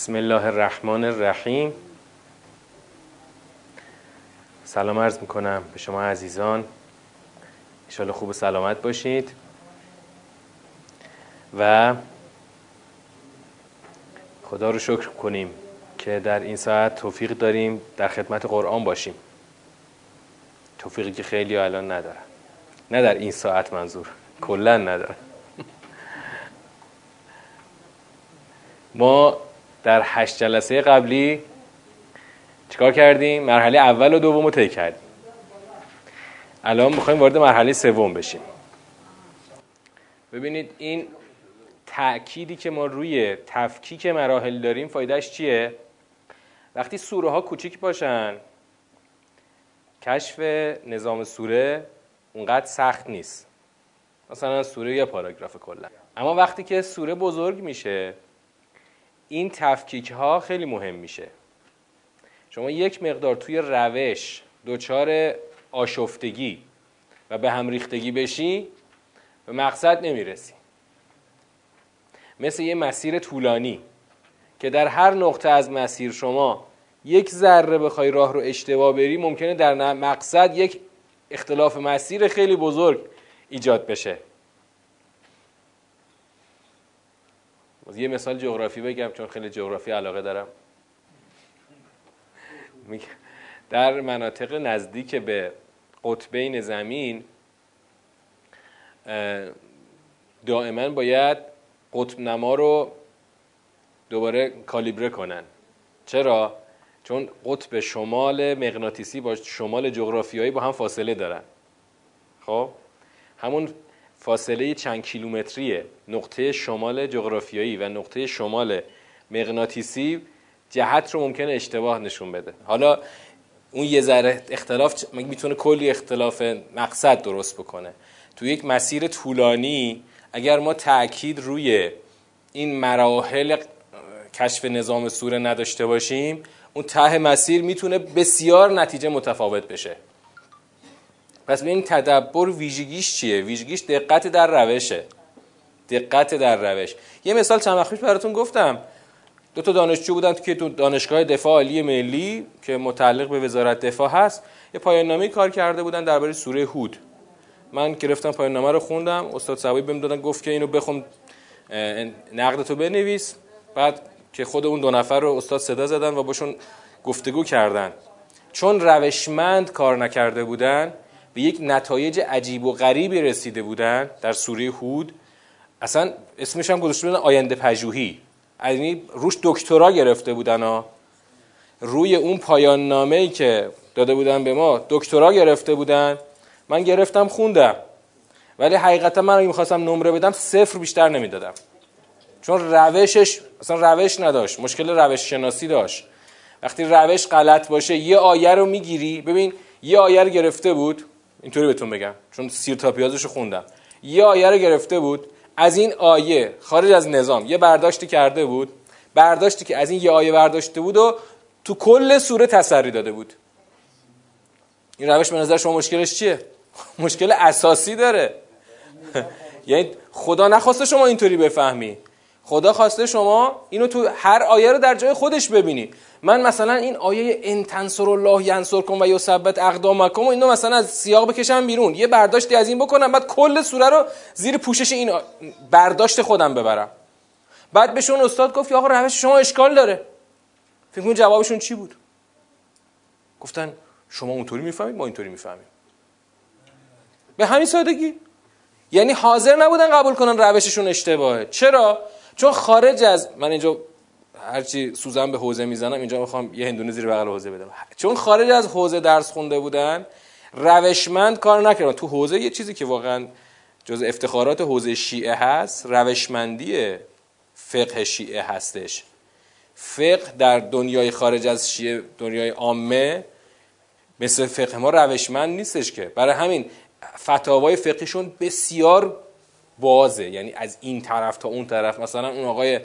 بسم الله الرحمن الرحیم. سلام عرض می‌کنم به شما عزیزان. انشالله خوب و سلامت باشید. و خدا رو شکر کنیم که در این ساعت توفیق داریم در خدمت قرآن باشیم. توفیقی که خیلی الان ندارن نه در این ساعت منظور. کلا ندارن ما در هشت جلسه قبلی چیکار کردیم؟ مرحله اول و دوم رو طی کردیم الان می‌خوایم وارد مرحله سوم بشیم ببینید این تأکیدی که ما روی تفکیک مراحل داریم فایدهش چیه؟ وقتی سوره ها کوچیک باشن کشف نظام سوره اونقدر سخت نیست مثلا سوره یا پاراگراف کلا اما وقتی که سوره بزرگ میشه این تفکیک ها خیلی مهم میشه. شما یک مقدار توی روش دچار آشفتگی و به هم ریختگی بشی به مقصد نمی‌رسی. مثل یه مسیر طولانی که در هر نقطه از مسیر شما یک ذره بخوای راه رو اشتباه بری ممکنه در مقصد یک اختلاف مسیر خیلی بزرگ ایجاد بشه. یه مثال جغرافی بگم چون خیلی جغرافی علاقه دارم. در مناطق نزدیک به قطبین زمین دائما باید قطب نما رو دوباره کالیبره کنن. چرا؟ چون قطب شمال مغناطیسی با شمال جغرافیایی با هم فاصله دارن. خب؟ همون فاصله چند کیلومتری نقطه شمال جغرافیایی و نقطه شمال مغناطیسی جهت رو ممکنه اشتباه نشون بده. حالا اون یه ذره اختلاف می‌تونه کلی اختلاف مقصد درست بکنه؟ تو یک مسیر طولانی اگر ما تاکید روی این مراحل کشف نظام سوره نداشته باشیم اون ته مسیر می‌تونه بسیار نتیجه متفاوت بشه. پس این تدبر ویژگیش چیه؟ ویژگیش دقت در روشه. دقت در روش. یه مثال چند وقت براتون گفتم. دو تا دانشجو بودن که تو دانشگاه دفاع عالی ملی که متعلق به وزارت دفاع هست یه پایان نامه کار کرده بودن درباره سوره هود. من گرفتم پایان نامه رو خوندم استاد سوایی بهم دادن گفت که اینو بخون نقدتو بنویس. بعد که خود اون دو نفر رو استاد صدا زدن و باشون گفتگو کردن. چون روشمند کار نکرده بودن به یک نتایج عجیب و غریبی رسیده بودن در سوره هود. اصلا اسمش هم گذاشته بودن آینده پژوهی. یعنی روش دکترا گرفته بودن ها. روی اون پایان نامه ای که داده بودن به ما دکترا گرفته بودن. من گرفتم خوندم. ولی حقیقتا من اگه می‌خواستم نمره بدم صفر بیشتر نمی‌دادم. چون روشش اصلا روش نداشت. مشکل روش شناسی داشت. وقتی روش غلط باشه یه آیه رو می‌گیری. ببین یه آیه رو گرفته بود. اینطوری بهتون بگم چون سیر تا پیازش خوندم. یه آیه رو گرفته بود از این آیه خارج از نظام یه برداشتی کرده بود برداشتی که از این یه آیه برداشته بود و تو کل سوره تسری داده بود. این روش به نظر شما مشکلش چیه؟ مشکل اساسی داره. یعنی خدا نخواسته شما اینطوری بفهمی. خدا خواسته شما اینو تو هر آیه رو در جای خودش ببینی. من مثلا این آیه ان تنصر الله ینصرکم و یثبت اقدامکم و اینو مثلا از سیاق بکشم بیرون. یه برداشتی از این بکنم بعد کل سوره رو زیر پوشش این برداشت خودم ببرم. بعد بهشون استاد گفت آقا روش شما اشکال داره. فکر کن جوابشون چی بود؟ گفتن شما اونطوری می‌فهمید ما اینطوری می‌فهمیم. به همین سادگی. یعنی حاضر نبودن قبول کنن روششون اشتباهه. چرا؟ چون خارج از من اینجا هرچی سوزن به حوزه می‌زنم اینجا می‌خوام یه هندونه زیر بغل حوزه بدم. چون خارج از حوزه درس خونده بودن روشمند کار نکردن. تو حوزه یه چیزی که واقعا جز افتخارات حوزه شیعه هست روشمندی فقه شیعه هستش. فقه در دنیای خارج از شیعه دنیای عامه مثل فقه ما روشمند نیستش که. برای همین فتاوای فقهشون بسیار بازه. یعنی از این طرف تا اون طرف. مثلا اون آقای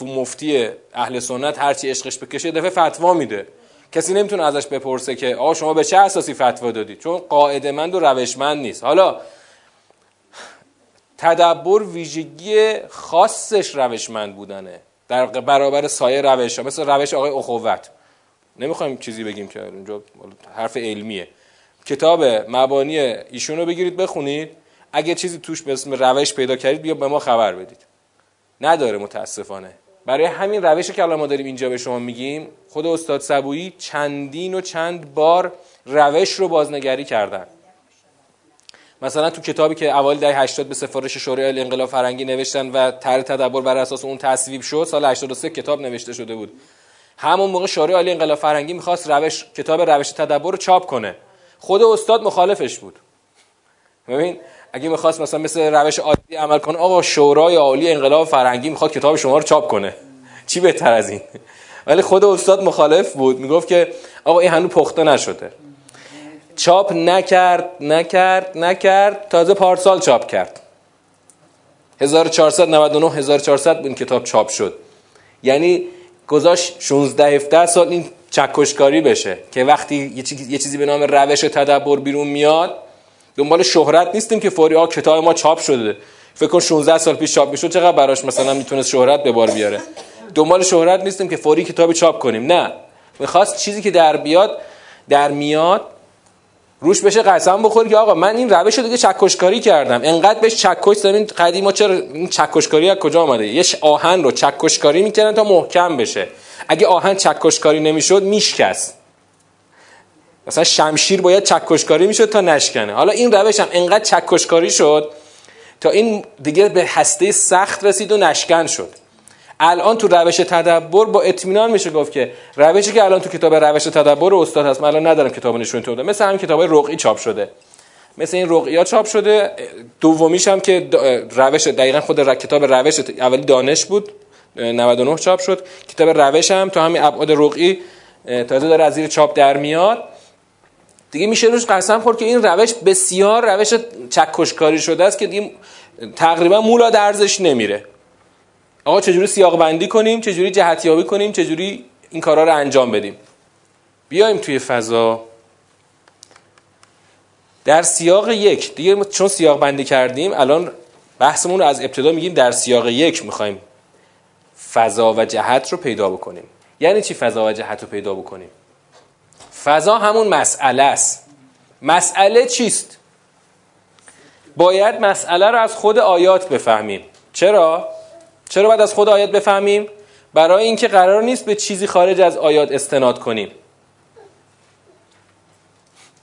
مفتی اهل سنت هرچی عشقش بکشه دفعه فتوا میده. کسی نمی‌تونه ازش بپرسه که آقا شما به چه اساسی فتوا دادید چون قاعده مند و روشمند نیست. حالا تدبر ویژگی خاصش روشمند بودنه. در برابر سایه روش ها مثل روش آقای اخوت. نمی‌خوایم چیزی بگیم که اونجا حرف علمیه. کتاب مبانی ایشون رو بگیرید بخونید. اگه چیزی توش به اسم روش پیدا کردید بیا به ما خبر بدید. نداره متاسفانه. برای همین روشی که الان ما داریم اینجا به شما میگیم خود استاد سبویی چندین و چند بار روش رو بازنگری کردن. مثلا تو کتابی که اوایل دهه 80 به سفارش شورای انقلاب فرنگی نوشتن و طرح تدبر بر اساس اون تصویب شد سال 83 کتاب نوشته شده بود. همون موقع شورای عالی انقلاب فرنگی می‌خواست روش کتاب روش تدبر رو چاپ کنه. خود استاد مخالفش بود. ببین اگه می‌خواست مثلا مثل روش عادی عمل کنه آقا شورای عالی انقلاب فرهنگی می‌خواد کتاب شما رو چاپ کنه. چی بهتر از این؟ ولی خود استاد مخالف بود. می‌گفت که آقا این هنوز پخته نشده. چاپ نکرد نکرد نکرد تازه پارسال چاپ کرد. 1499 1400 این کتاب چاپ شد. یعنی گذاشت 16 17 سال این چکشکاری بشه که وقتی یه چیزی به نام روش تدبر بیرون میاد دنبال شهرت نیستیم که فوری ها کتاب ما چاپ شده. فکر کن 16 سال پیش چاپ می‌شد چقدر براش مثلا می‌تونست شهرت به بار بیاره. دنبال شهرت نیستیم که فوری کتاب چاپ کنیم نه. می‌خواست چیزی که در بیاد در میاد روش بشه قسم بخوری که آقا من این روش رو دیگه چکشکاری کردم. انقدر بهش چکش زمین قدیما چرا این چکشکاری از کجا آمده یه آهن رو چکشکاری می‌کردن تا محکم بشه. اگه آهن چکشکاری نمی‌شد میشکست. مثلا شمشیر باید چکشکاری می‌شد تا نشکنه. حالا این روش هم انقدر چکشکاری شد تا این دیگه به هسته سخت رسید و نشکن شد. الان تو روش تدبر با اطمینان میشه گفت که روشی که الان تو کتاب روش تدبر استاد هست من الان ندارم کتاب نشون تو مثل همین کتاب رقعی چاپ شده. مثل این رقعی چاپ شده. دومیش هم که روش دقیقا خود کتاب روش اولی دانش بود 99 چاپ شد. کتاب روش هم تو همین ابعاد رقعی تازه داره از زیر چاپ در میاد. دیگه میشه روش قسم خورد که این روش بسیار روش چکشکاری شده است که دیگه تقریبا مولا درزش نمیره. آقا چجوری سیاق بندی کنیم؟ چجوری جهتیابی کنیم؟ چجوری این کارا رو انجام بدیم؟ بیایم توی فضا. در سیاق یک دیگه چون سیاق بندی کردیم الان بحثمون رو از ابتدا میگیم در سیاق یک می‌خوایم فضا و جهت رو پیدا بکنیم. یعنی چی فضا و جهت رو پیدا بکنیم؟ فضا همون مسئله است. مسئله چیست؟ باید مسئله رو از خود آیات بفهمیم. چرا؟ چرا باید از خود آیات بفهمیم؟ برای اینکه قرار نیست به چیزی خارج از آیات استناد کنیم.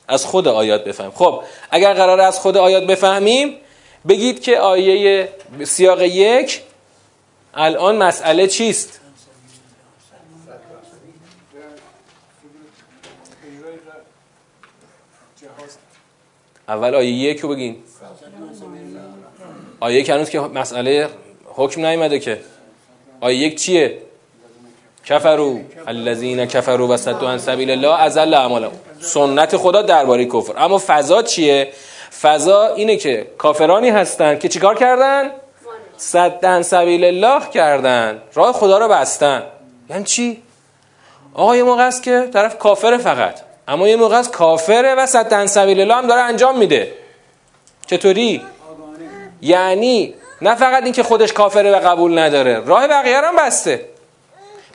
از خود آیات بفهمیم. خب اگر قرار از خود آیات بفهمیم بگید که آیه سیاق یک الان مسئله چیست؟ اول آیه یک رو بگین. آیه یک هنوز که مسئله حکم نیمده که. آیه یک چیه؟ کفرو الذین کفروا و صدوا عن سبیل الله ازل اعمالهم. سنت خدا درباره کفر. اما فضا چیه؟ فضا اینه که کافرانی هستن که چیکار کردن؟ صدن سبیل الله کردن. راه خدا رو بستن. یعنی چی؟ آقا یه موقع که طرف کافر فقط. اما یه موقع از کافره و صد سبیل الله هم داره انجام میده. چطوری؟ یعنی نه فقط اینکه خودش کافره و قبول نداره. راه بقیه هم بسته.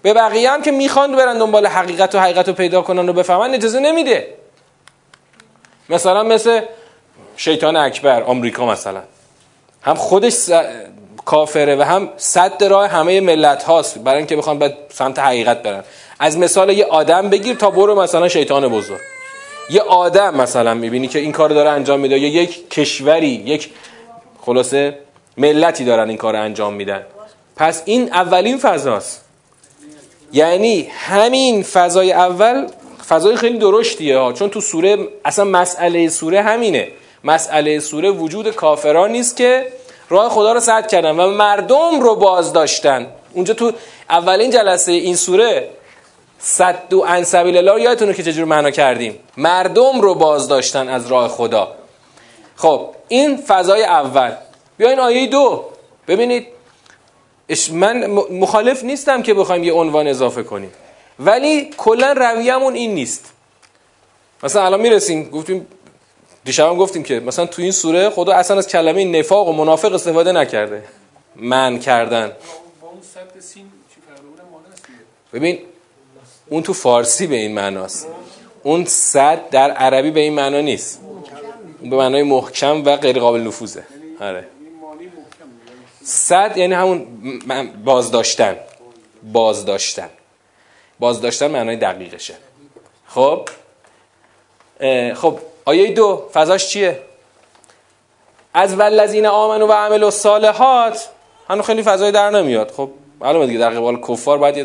به بقیه هم که می‌خوان برن دنبال حقیقت و حقیقت رو پیدا کنن و بفهمن اجازه نمیده. مثلا مثل شیطان اکبر آمریکا مثلا. هم خودش کافره و هم صد راه همه ملت هاست. برای اینکه بخوان به سمت حقیقت برن. از مثال یه آدم بگیر تا برو مثلا شیطان بزرگ. یه آدم مثلا می‌بینی که این کار داره انجام میده. یا یک کشوری یک خلاصه ملتی دارن این کار انجام میدن. پس این اولین فضاست. یعنی همین فضای اول فضای خیلی درشتیه ها. چون تو سوره اصلا مسئله سوره همینه. مسئله سوره وجود کافران نیست که راه خدا رو سد کردن و مردم رو باز داشتن. اونجا تو اولین جلسه این سوره صد و انسبیل الله یادتونه که چجور معنا کردیم؟ مردم رو باز داشتن از راه خدا. خب این فضای اول. بیاین آیه دو. ببینید من مخالف نیستم که بخوایم یه عنوان اضافه کنیم. ولی کلا رویمون این نیست. مثلا الان می‌رسیم گفتیم دیشب هم گفتیم که مثلا تو این سوره خدا اصلا از کلمه نفاق و منافق استفاده نکرده. من کردن. ببین اون تو فارسی به این معناست. اون صد در عربی به این معنا نیست. به معنای محکم و غیر قابل نفوذه. آره. صد یعنی همون بازداشتن. بازداشتن. بازداشتن معنای دقیقشه. خب؟ خب آیه دو فضاش چیه؟ از ولذین آمنو و عمل و صالحات هنو خیلی فضای در نمیاد. خب معلومه دیگه در قبال کفار باید یه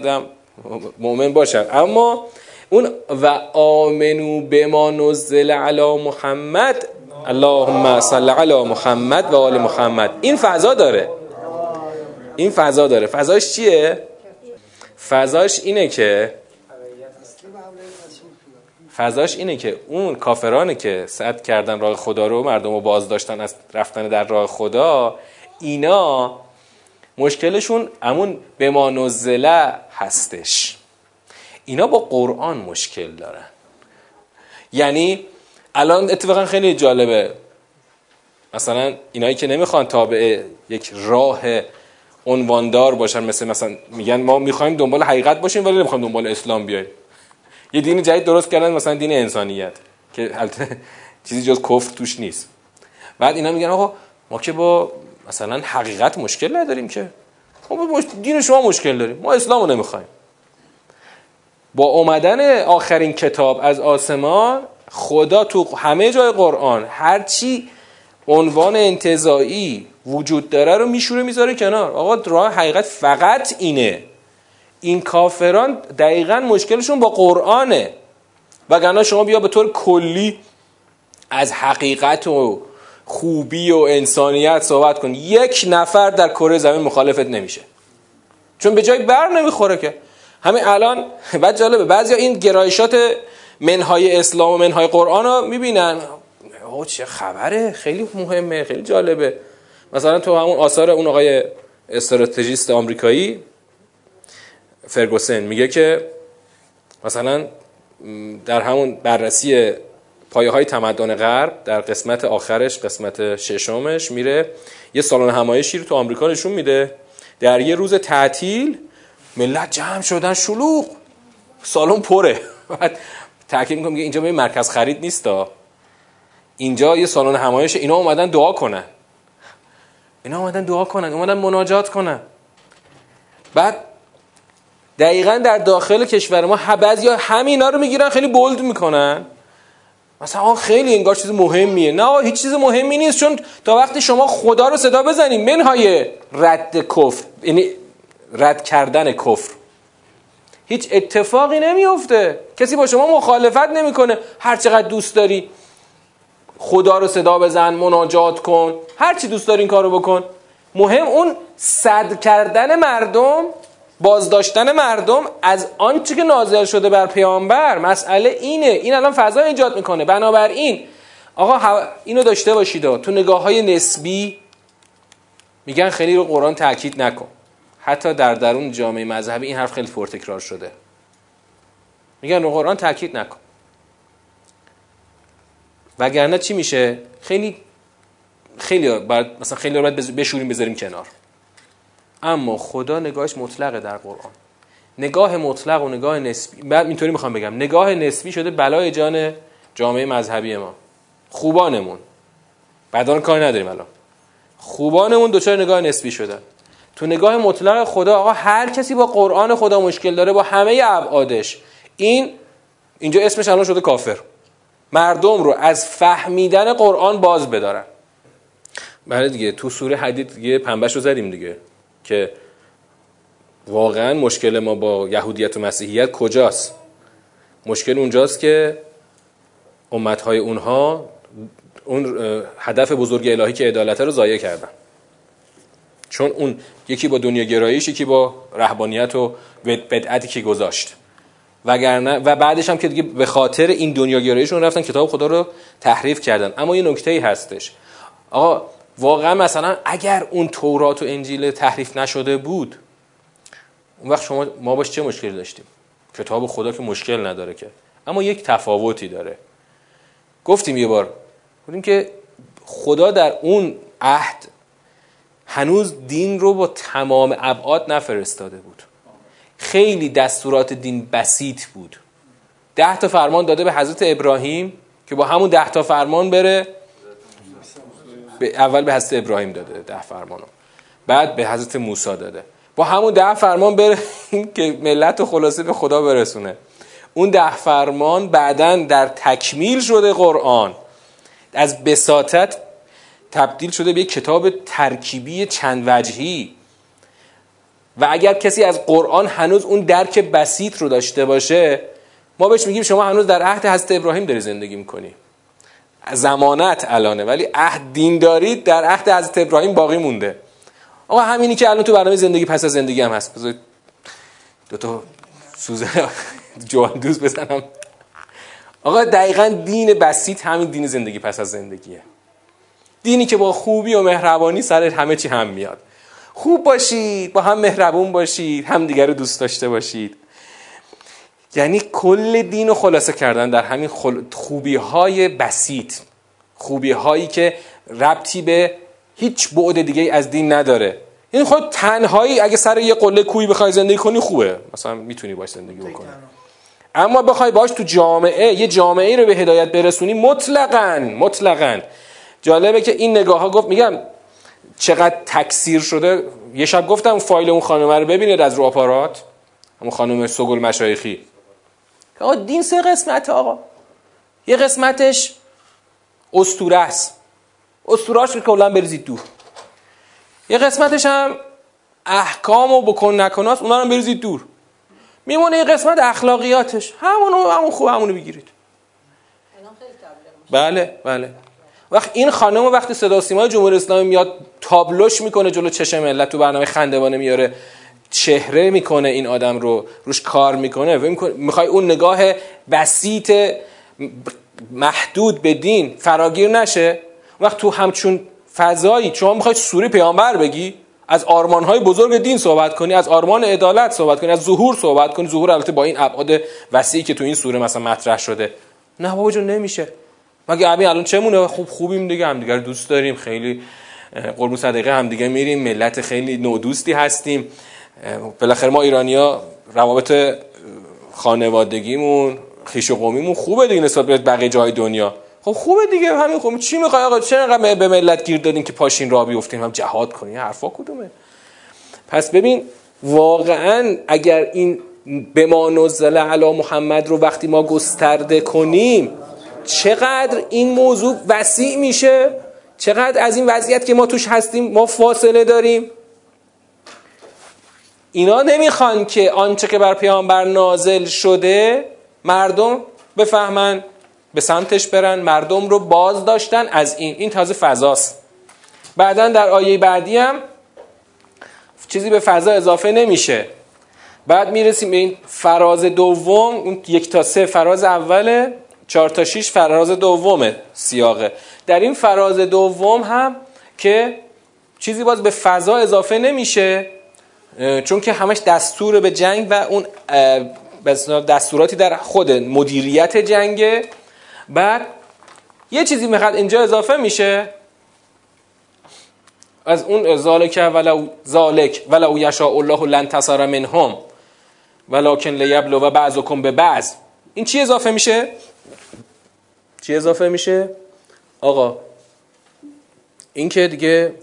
مؤمن باشن. اما اون و آمنو به ما نزل علی محمد اللهم صل علی محمد و آل محمد. این فضا داره. این فضا داره. فضاش چیه؟ فضاش اینه که فضاش اینه که اون کافرانی که صد کردن راه خدا رو مردم رو باز داشتن از رفتن در راه خدا اینا مشکلشون همون به ما نزله هستش. اینا با قرآن مشکل دارن. یعنی الان اتفاقا خیلی جالبه. مثلا اینایی که نمی‌خوان تابع یک راه عنواندار باشن مثل مثلا میگن ما می‌خوایم دنبال حقیقت باشیم ولی نمی‌خوایم دنبال اسلام بیایم. یه دین جدید درست کردن مثلا دین انسانیت که چیزی جز کفر توش نیست. بعد اینا میگن آقا ما که با مثلا حقیقت مشکل نداریم که. خب دین شما مشکل داریم. ما اسلامو نمی‌خوایم. با اومدن آخرین کتاب از آسمان خدا تو همه جای قرآن هرچی عنوان انتظایی وجود داره رو میشوره می‌ذاره کنار. آقا راه حقیقت فقط اینه. این کافران دقیقا مشکلشون با قرآنه. وگرنه شما بیا به طور کلی از حقیقت و خوبی و انسانیت صحبت کن. یک نفر در کره زمین مخالفت نمیشه. چون به جای بر نمی‌خوره که. همین الان بعد جالبه بعضی این گرایشات منهای اسلام و منهای قرآن رو می‌بینن. او چه خبره؟ خیلی مهمه خیلی جالبه. مثلا تو همون آثار اون آقای استراتژیست آمریکایی فرگوسن میگه که مثلا در همون بررسی پایه های تمدن غرب در قسمت آخرش قسمت ششمش میره. یه سالن همایشی رو تو آمریکا نشون میده. در یه روز تعطیل ملت جمع شدن شلوغ. سالن پره. بعد تاکید می‌کنم که اینجا به مرکز خرید نیست اینجا یه سالن همایش اینا اومدن دعا کنن. اینا اومدن دعا کنن اومدن مناجات کنن. بعد دقیقا در داخل کشور ما بعضی همینا رو می‌گیرن خیلی بولد می‌کنن. مثلا خیلی انگار چیز مهمیه. نه هیچ چیز مهمی نیست چون تا وقتی شما خدا رو صدا بزنید منهای رد کفر یعنی رد کردن کفر. هیچ اتفاقی نمیفته کسی با شما مخالفت نمی‌کنه. هر چقدر دوست داری خدا رو صدا بزن مناجات کن. هر چی دوست داری این کارو بکن. مهم اون صد کردن مردم بازداشتن مردم از آنچه که نازل شده بر پیامبر مسئله اینه. این الان فضا ایجاد می‌کنه. بنابراین آقا اینو داشته باشید تو نگاه های نسبی میگن خیلی رو قرآن تاکید نکن. حتی در درون جامعه مذهبی این حرف خیلی پرتکرار شده. میگن رو قرآن تاکید نکن. وگرنه چی میشه؟ خیلی خیلی باید مثلا خیلی رو باید بشوریم بذاریم کنار. اما خدا نگاهش مطلقه در قرآن. نگاه مطلق و نگاه نسبی بعد اینطوری می‌خوام بگم. نگاه نسبی شده بلای جان جامعه مذهبی ما. خوبانمون. بعدان کاری نداریم الان. خوبانمون دوچار نگاه نسبی شدن تو نگاه مطلق خدا آقا هر کسی با قرآن خدا مشکل داره با همه ابعادش. این اینجا اسمش الان شده کافر. مردم رو از فهمیدن قرآن باز بدارن. بله دیگه تو سوره حدید دیگه پنبش رو زدیم دیگه. که واقعا مشکل ما با یهودیت و مسیحیت کجاست؟ مشکل اونجاست که امتهای اونها اون هدف بزرگ الهی که عدالت رو ضایع کردن. چون اون یکی با دنیا گراییش یکی با رهبانیت و بدعتی که گذاشت. وگرنه و بعدش هم که دیگه به خاطر این دنیا گراییشون رفتن کتاب خدا رو تحریف کردن. اما یه نکته ای هستش. آقا واقعا مثلا اگر اون تورات و انجیل تحریف نشده بود اون وقت شما ما باش چه مشکلی داشتیم؟ کتاب خدا که مشکل نداره که. اما یک تفاوتی داره. گفتیم یه بار گفتیم که خدا در اون عهد هنوز دین رو با تمام ابعاد نفرستاده بود. خیلی دستورات دین بسیط بود. ده تا فرمان داده به حضرت ابراهیم که با همون ده تا فرمان بره اول به حضرت ابراهیم داده ده فرمانو. بعد به حضرت موسی داده. با همون ده فرمان بره که ملت و خلاصه به خدا برسونه. اون ده فرمان بعدا در تکمیل شده قرآن. از بساطت تبدیل شده به یک کتاب ترکیبی چند وجهی. و اگر کسی از قرآن هنوز اون درک بسیط رو داشته باشه ما بهش میگیم شما هنوز در عهد حضرت ابراهیم داری زندگی می‌کنی. زمانت الانه ولی عهد دین دارید در عهد حضرت ابراهیم باقی مونده. آقا همینی که الان تو برنامه زندگی پس از زندگی هم هست. بذارید دو تا سوزه جوان دوست بزنم. آقا دقیقا دین بسیط همین دین زندگی پس از زندگیه. دینی که با خوبی و مهربانی سر همه چی هم میاد. خوب باشید با هم مهربون باشید هم دیگر رو دوست داشته باشید. یعنی کل دین رو خلاصه کردن در همین خوبی های بسیط. خوبی هایی که ربطی به هیچ بعد دیگه از دین نداره. این خود تنهایی اگه سر یه قله کوی بخوای زندگی کنی خوبه. مثلا می‌تونی باش زندگی بکنی. اما بخوای باش تو جامعه یه جامعه رو به هدایت برسونی مطلقا مطلقا. جالبه که این نگاه ها گفت میگم چقدر تکثیر شده. یه شب گفتم فایل اون خانم رو ببینید از رو آپارات. همون خانم سگل مشایخی. آقا دین سه قسمت آقا. یه قسمتش استوره است. استوراش که کلا بریزید دور. یه قسمتش هم احکام و بکن نکناست اونا رو بریزید دور. میمونه یه قسمت اخلاقیاتش. همونو همون خوب همونو بگیرید بله بله. وقت این خانم وقتی صدا سیمای جمهوری اسلامی میاد تابلوش می‌کنه جلو چشم ملت تو برنامه خندوانه میاره. چهره می‌کنه این آدم رو روش کار می‌کنه. می‌خوای اون نگاه بسیط محدود به دین فراگیر نشه؟ وقت تو همچون فضایی شما می‌خوای سوری پیامبر بگی از آرمان های بزرگ دین صحبت کنی از آرمان عدالت صحبت کنی از ظهور صحبت کنی. ظهور البته با این ابعاد وسیعی که تو این سوره مثلا مطرح شده. نه بابا جون نمیشه. مگه ابی الان چمونه خوب خوبیم دیگه هم دیگه دوست داریم. خیلی قربون صدقه هم دیگه میریم. ملت خیلی نودوستی هستیم. بالاخره ما ایرانیا روابط خانوادگیمون خیش و قومیمون خوبه دیگه نسبت به بقیه جای دنیا. خب خوبه دیگه همین خوب چی می‌خوای آقا؟ چرا به ملت گیر دادین که پاشین را بیفتیم هم جهاد کنین؟ حرفا کدومه؟ پس ببین واقعا اگر این به ما نزل علی محمد رو وقتی ما گسترده کنیم چقدر این موضوع وسیع میشه؟ چقدر از این وضعیت که ما توش هستیم ما فاصله داریم؟ اینا نمی‌خوان که آنچه که بر پیامبر نازل شده مردم بفهمن به سمتش برن مردم رو باز داشتن از این. این تازه فضاست. بعدا در آیه بعدی هم چیزی به فضا اضافه نمیشه. بعد می‌رسیم به این فراز دوم اون یک تا سه فراز اوله چهار تا شیش فراز دومه سیاقه. در این فراز دوم هم که چیزی باز به فضا اضافه نمیشه. چون که همش دستور به جنگ و اون دستوراتی در خود مدیریت جنگه. بعد یه چیزی می‌خواد اینجا اضافه میشه. از اون ذالک ولو ذالک ولو یشاء الله لن تصر منهم ولکن لیبلو و بعضکم به بعض. این چی اضافه میشه؟ چی اضافه میشه؟ آقا این که دیگه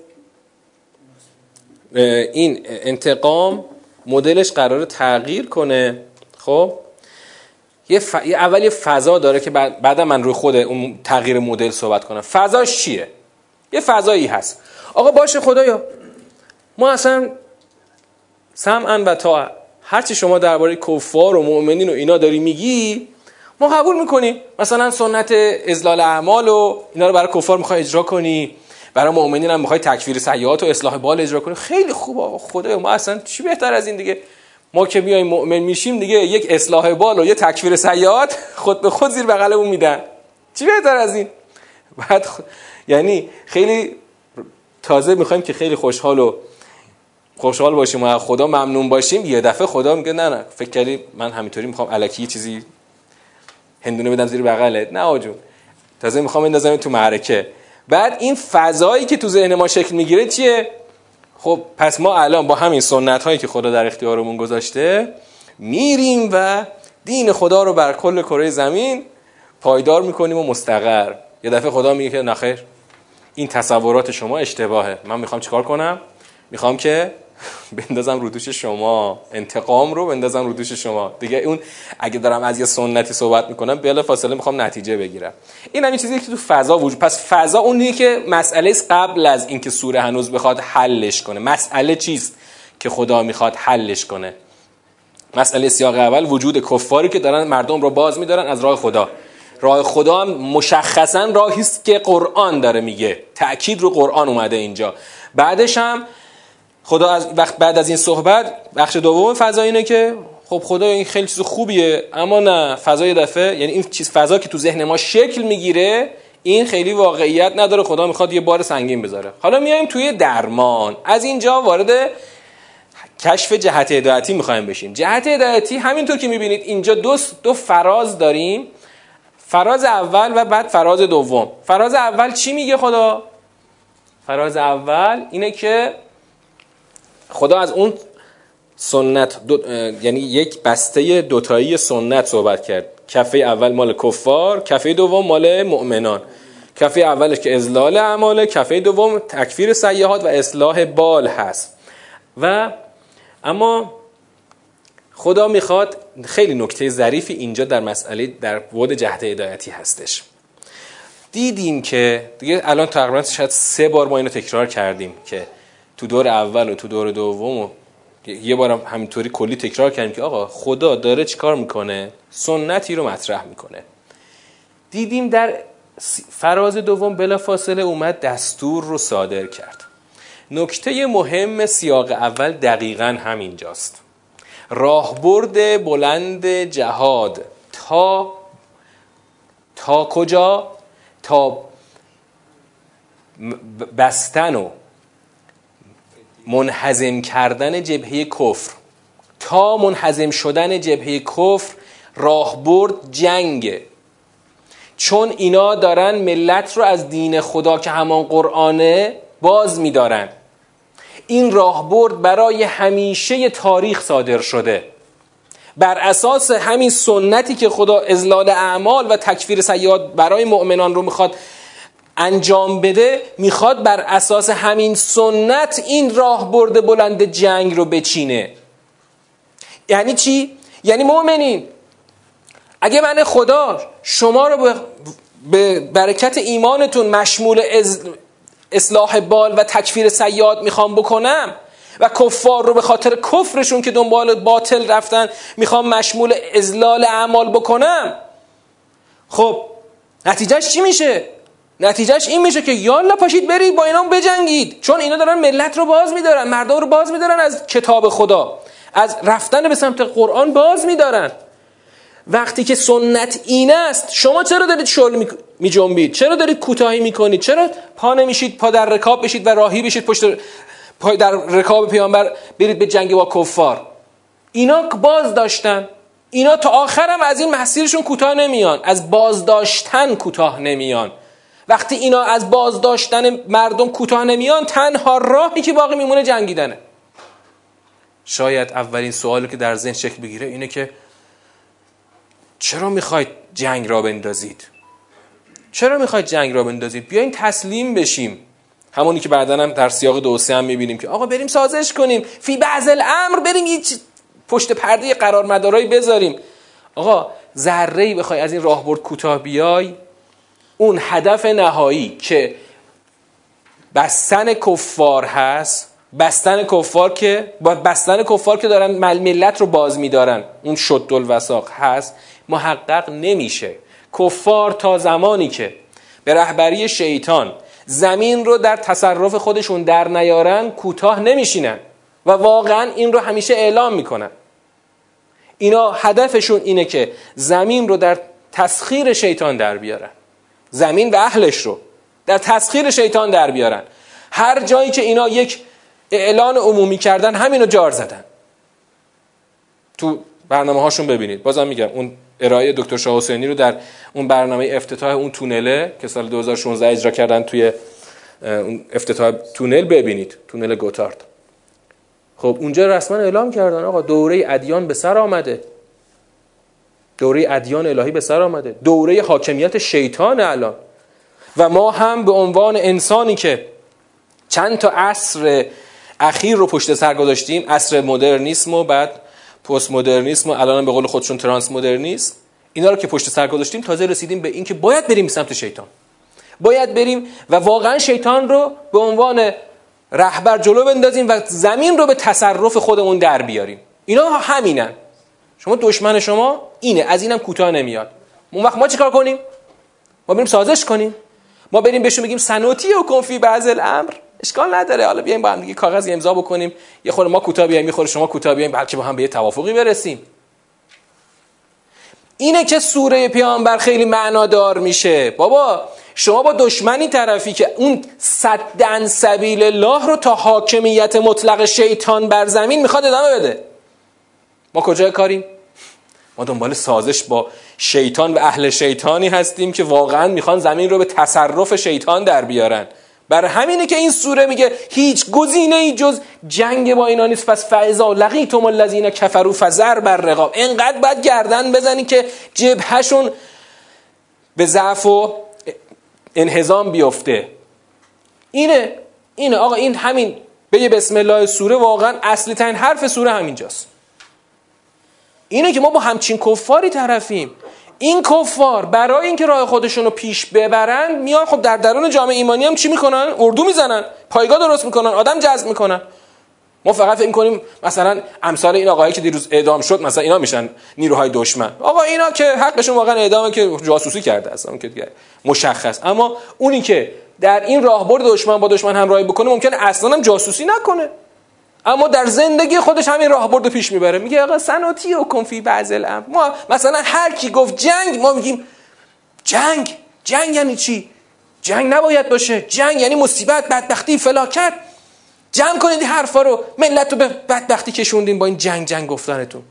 این انتقام مدلش قرار تغییر کنه. خب؟ یه, ف... یه اول یه فضا داره که بعد بعدا من روی خود اون تغییر مدل صحبت کنم. فضاش چیه؟ یه فضایی هست. آقا باشه خدایا. ما اصلا سمعا و تا هرچی شما درباره کفار و مؤمنین و اینا داری میگی ما قبول می‌کنیم. مثلا سنت ازلال اعمال و اینا رو برای کفار می‌خوای اجرا کنی. برای مؤمنین هم می‌خوای تکفیر سیئات و اصلاح بال اجرا کنی. خیلی خوب آقا خدایا ما اصلا چی بهتر از این دیگه؟ ما که بیایم مؤمن میشیم دیگه یک اصلاح بال و یه تکفیر سیئات خود به خود زیر بغلمون میدن. چی بهتر از این؟ بعد یعنی خیلی تازه می‌خوایم که خیلی خوشحال و خوشحال باشیم و خدا ممنون باشیم. یه دفعه خدا میگه نه نه فکر کردی من همینطوری می‌خوام الکی چیزی هندونه بدم زیر بغلت. نه آجون تازه می‌خوام بندازم تو معرکه. بعد این فضایی که تو ذهن ما شکل می‌گیره چیه؟ خب پس ما الان با همین سنت هایی که خدا در اختیارمون گذاشته میریم و دین خدا رو بر کل کره زمین پایدار می‌کنیم و مستقر. یه دفعه خدا میگه که نخیر این تصورات شما اشتباهه. من می‌خوام چیکار کنم؟ می‌خوام که بندازم رو دوش شما. انتقام رو بندازم رو دوش شما. دیگه اون اگه دارم از یه سنتی صحبت می‌کنم بلا فاصله می‌خوام نتیجه بگیرم. این همین چیزی که تو فضا وجود پس فضا اونیه که مسئله قبل از اینکه سوره هنوز بخواد حلش کنه. مسئله چیست که خدا می‌خواد حلش کنه؟ مسئله سیاق اول وجود کفاری که دارن مردم رو باز میدارن از راه خدا. راه خدا هم مشخصا راهی است که قرآن داره میگه. تأکید رو قرآن اومده اینجا. بعدش هم خدا از وقت بعد از این صحبت بخش دوم فضا اینه که خب خدا این خیلی چیز خوبیه اما نه فضای دفعه یعنی این چیز فضا که تو ذهن ما شکل می‌گیره این خیلی واقعیت نداره خدا می‌خواد یه بار سنگین بذاره. حالا میایم توی درمان. از اینجا وارد کشف جهت هدایتی می‌خوایم بشیم. جهت هدایتی همینطور که می‌بینید اینجا دو, دو فراز داریم. فراز اول و بعد فراز دوم. فراز اول چی میگه خدا؟ فراز اول اینه که خدا از اون سنت یعنی یک بسته دوتایی سنت صحبت کرد. کفه اول مال کفار کفه دوم مال مؤمنان. کفه اولش که ازلال اعماله کفه دوم تکفیر سیاحات و اصلاح بال هست. و اما خدا می‌خواد خیلی نکته ظریفی اینجا در مسئله در بود جهت هدایتی هستش. دیدیم که دیگه الان تقریبا شاید سه بار ما اینو تکرار کردیم که تو دور اول و تو دور دوم و یه بار هم همینطوری کلی تکرار کردیم که آقا خدا داره چیکار می‌کنه؟ سنتی رو مطرح می‌کنه. دیدیم در فراز دوم بلا فاصله اومد دستور رو صادر کرد. نکته مهم سیاق اول دقیقا همینجاست. راهبرد بلند جهاد تا تا کجا؟ تا بستن و منحزم کردن جبهه کفر. تا منحزم شدن جبهه کفر راهبرد جنگ. چون اینا دارن ملت رو از دین خدا که همان قرآنه باز میدارن. این راهبرد برای همیشه تاریخ صادر شده. بر اساس همین سنتی که خدا ازلال اعمال و تکفیر سیاد برای مؤمنان رو می‌خواد انجام بده می‌خواد بر اساس همین سنت این راه برده بلند جنگ رو بچینه یعنی چی؟ یعنی مؤمنین اگه من خدا شما رو به برکت ایمانتون مشمول اصلاح بال و تکفیر سیاد می‌خوام بکنم و کفار رو به خاطر کفرشون که دنبال باطل رفتن می‌خوام مشمول ازلال اعمال بکنم خب نتیجهش چی میشه نتیجهش این میشه که یالا پاشید برید با اینا بجنگید. چون اینا دارن ملت رو باز میدارن مردم رو باز میدارن از کتاب خدا از رفتن به سمت قرآن باز میدارن. وقتی که سنت این است شما چرا دارید شل می جنبید چرا دارید کوتاهی می‌کنید؟ چرا پا نمیشید؟ پا در رکاب بشید و راهی بشید پشت پای در رکاب پیامبر برید به جنگ با کفار. اینا باز داشتن. اینا تا آخرم از این مسیرشون کوتاه نمیان. از بازداشتن کوتاه نمیان. وقتی اینا از بازداشتن مردم کوتاه نمیان تنها راهی که باقی میمونه جنگیدنه. شاید اولین سوالی که در ذهن شکل بگیره اینه که چرا می‌خواید جنگ را بندازید؟ چرا می‌خواید جنگ را بندازید؟ بیاین تسلیم بشیم. همونی که بعدا هم در سیاق دو سه هم می‌بینیم که آقا بریم سازش کنیم. فی بعض الامر بریم یه پشت پرده قرار مدارایی بذاریم. آقا ذره ای بخوای از این راهبرد کوتاه بیای اون هدف نهایی که بستن کفار هست بستن کفار که بستن کفار که دارن ملت رو باز میدارن اون شد الوساق هست محقق نمیشه. کفار تا زمانی که به رهبری شیطان زمین رو در تصرف خودشون در نیارن کوتاه نمیشینن و واقعا این رو همیشه اعلام می‌کنن. اینا هدفشون اینه که زمین رو در تسخیر شیطان در بیارن. زمین و اهلش رو در تسخیر شیطان در بیارن. هر جایی که اینا یک اعلان عمومی کردن همینو جار زدن. تو برنامه هاشون ببینید. بازم میگم اون ارائه دکتر شاه حسینی رو در اون برنامه افتتاح اون تونله که سال 2016 اجرا کردن توی اون افتتاح تونل ببینید. تونل گوتارد. خب اونجا رسما اعلام کردن آقا دوره ادیان به سر آمده. دوره ادیان الهی به سر آمده. دوره حاکمیت شیطان الان. و ما هم به عنوان انسانی که چند تا عصر اخیر رو پشت سر گذاشتیم عصر مدرنیسم و بعد پست مدرنیسم و الان به قول خودشون ترانس مدرنیسم اینا رو که پشت سر گذاشتیم تازه رسیدیم به اینکه باید بریم سمت شیطان. باید بریم و واقعا شیطان رو به عنوان رهبر جلو بندازیم و زمین رو به تصرف خودمون در بیاریم. اینا همینن. شما دشمن شما اینه از اینم کوتاه نمیاد. اون وقت ما چیکار کنیم؟ ما بریم سازش کنیم. ما بریم بهشون بگیم سنوتی و کنفی بعض الامر اشکال نداره. حالا بیایم با هم دیگه کاغذ امضا بکنیم. یه خورده ما کوتاه بیایم یه شما کوتاه بیایم بلکه با هم به یه توافقی برسیم. اینه که سوره پیامبر خیلی معنادار میشه. بابا شما با دشمنی طرفی که اون صدن سبیل الله رو تا حاکمیت مطلق شیطان بر زمین می‌خواد ادامه بده. ما کجای کاریم؟ ما دنبال سازش با شیطان و اهل شیطانی هستیم که واقعا می‌خوان زمین رو به تصرف شیطان در بیارن. بر همینه که این سوره میگه هیچ گزینه ای جز جنگ با اینا نیست. پس فعضا لقیتم الذین کفروا فزر بر رقاب اینقدر باید گردن بزنی که جبهشون به ضعف و انهزام بیفته. اینه اینه. آقا این همین. به بسم الله سوره واقعا اصلی ترین حرف سوره همینجاست. اینه که ما با همچین کفاری طرفیم. این کفار برای اینکه راه خودشون رو پیش ببرن میان خب در درون جامعه ایمانی هم چی می‌کنن؟ اردو می‌زنن. پایگاه درست می‌کنن. آدم جذب می‌کنن. ما فقط فکر کنیم مثلا امثال این آقایی که دیروز اعدام شد مثلا اینا میشن نیروهای دشمن. آقا اینا که حقشون واقعا اعدامه که جاسوسی کرده اصلا که دیگه مشخص. اما اونی که در این راهبرد دشمن با دشمن همراهی بکنه ممکنه اصلا هم جاسوسی نکنه. اما در زندگی خودش همین راهبرد پیش می‌بره. میگه آقا سناتی و کنفی بعض الامر. ما مثلا هر کی گفت جنگ ما میگیم جنگ. جنگ یعنی چی؟ جنگ نباید باشه. جنگ یعنی مصیبت بدبختی فلاکت. جمع کنید حرفا رو. ملت رو به بدبختی کشوندین با این جنگ جنگ گفتنتون.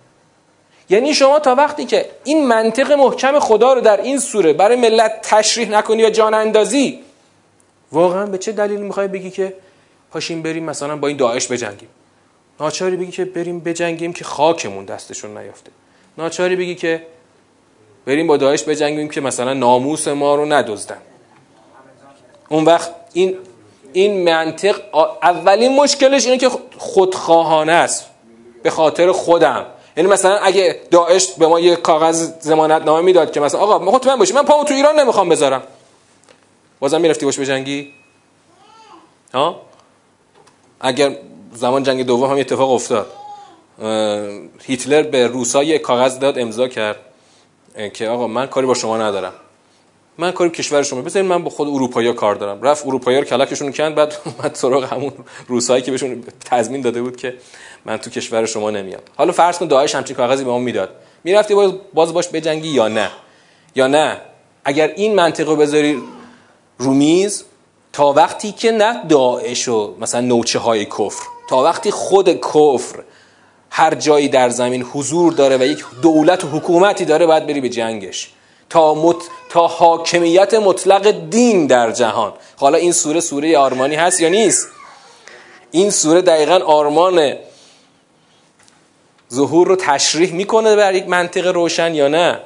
یعنی شما تا وقتی که این منطق محکم خدا رو در این سوره برای ملت تشریح نکنی و جان اندازی واقعا به چه دلیل می‌خوای بگی که پاشیم بریم مثلا با این داعش بجنگیم ناچاری بگی که بریم بجنگیم که خاکمون دستشون نیافته. ناچاری بگی که بریم با داعش بجنگیم که مثلا ناموس ما رو ندزدن. اون وقت این این منطق اولین مشکلش اینه که خودخواهانه است به خاطر خودم. یعنی مثلا اگه داعش به ما یه کاغذ زمانت نامه می‌داد که مثلا آقا مطمئن باشی من پامو تو ایران نمی‌خوام بذارم. بازم می‌رفتی باش بجنگی؟ ها؟ اگر زمان جنگ دوم هم اتفاق افتاد. هیتلر به روسا یه کاغذ داد امضا کرد. که آقا من کاری با شما ندارم. من کاری کشور شما بذارین من با خود اروپایی کار دارم. رفت اروپایی رو کلکشون کند بعد اومد سراغ همون روسایی که بهشون تضمین داده بود که من تو کشور شما نمیام. حالا فرض کن داعش همچین کاغذی به ما می‌داد. می‌رفتی باز باز باش بجنگی یا نه؟ یا نه؟ اگر این منطقه بذاری رومیز تا وقتی که نه داعش و مثلا نوچه های کفر. تا وقتی خود کفر هر جایی در زمین حضور داره و یک دولت و حکومتی داره باید بری به جنگش. تا, مت... تا حاکمیت مطلق دین در جهان. حالا این سوره سوره آرمانی هست یا نیست؟ این سوره دقیقا آرمان ظهور رو تشریح می‌کنه بر یک منطق روشن یا نه؟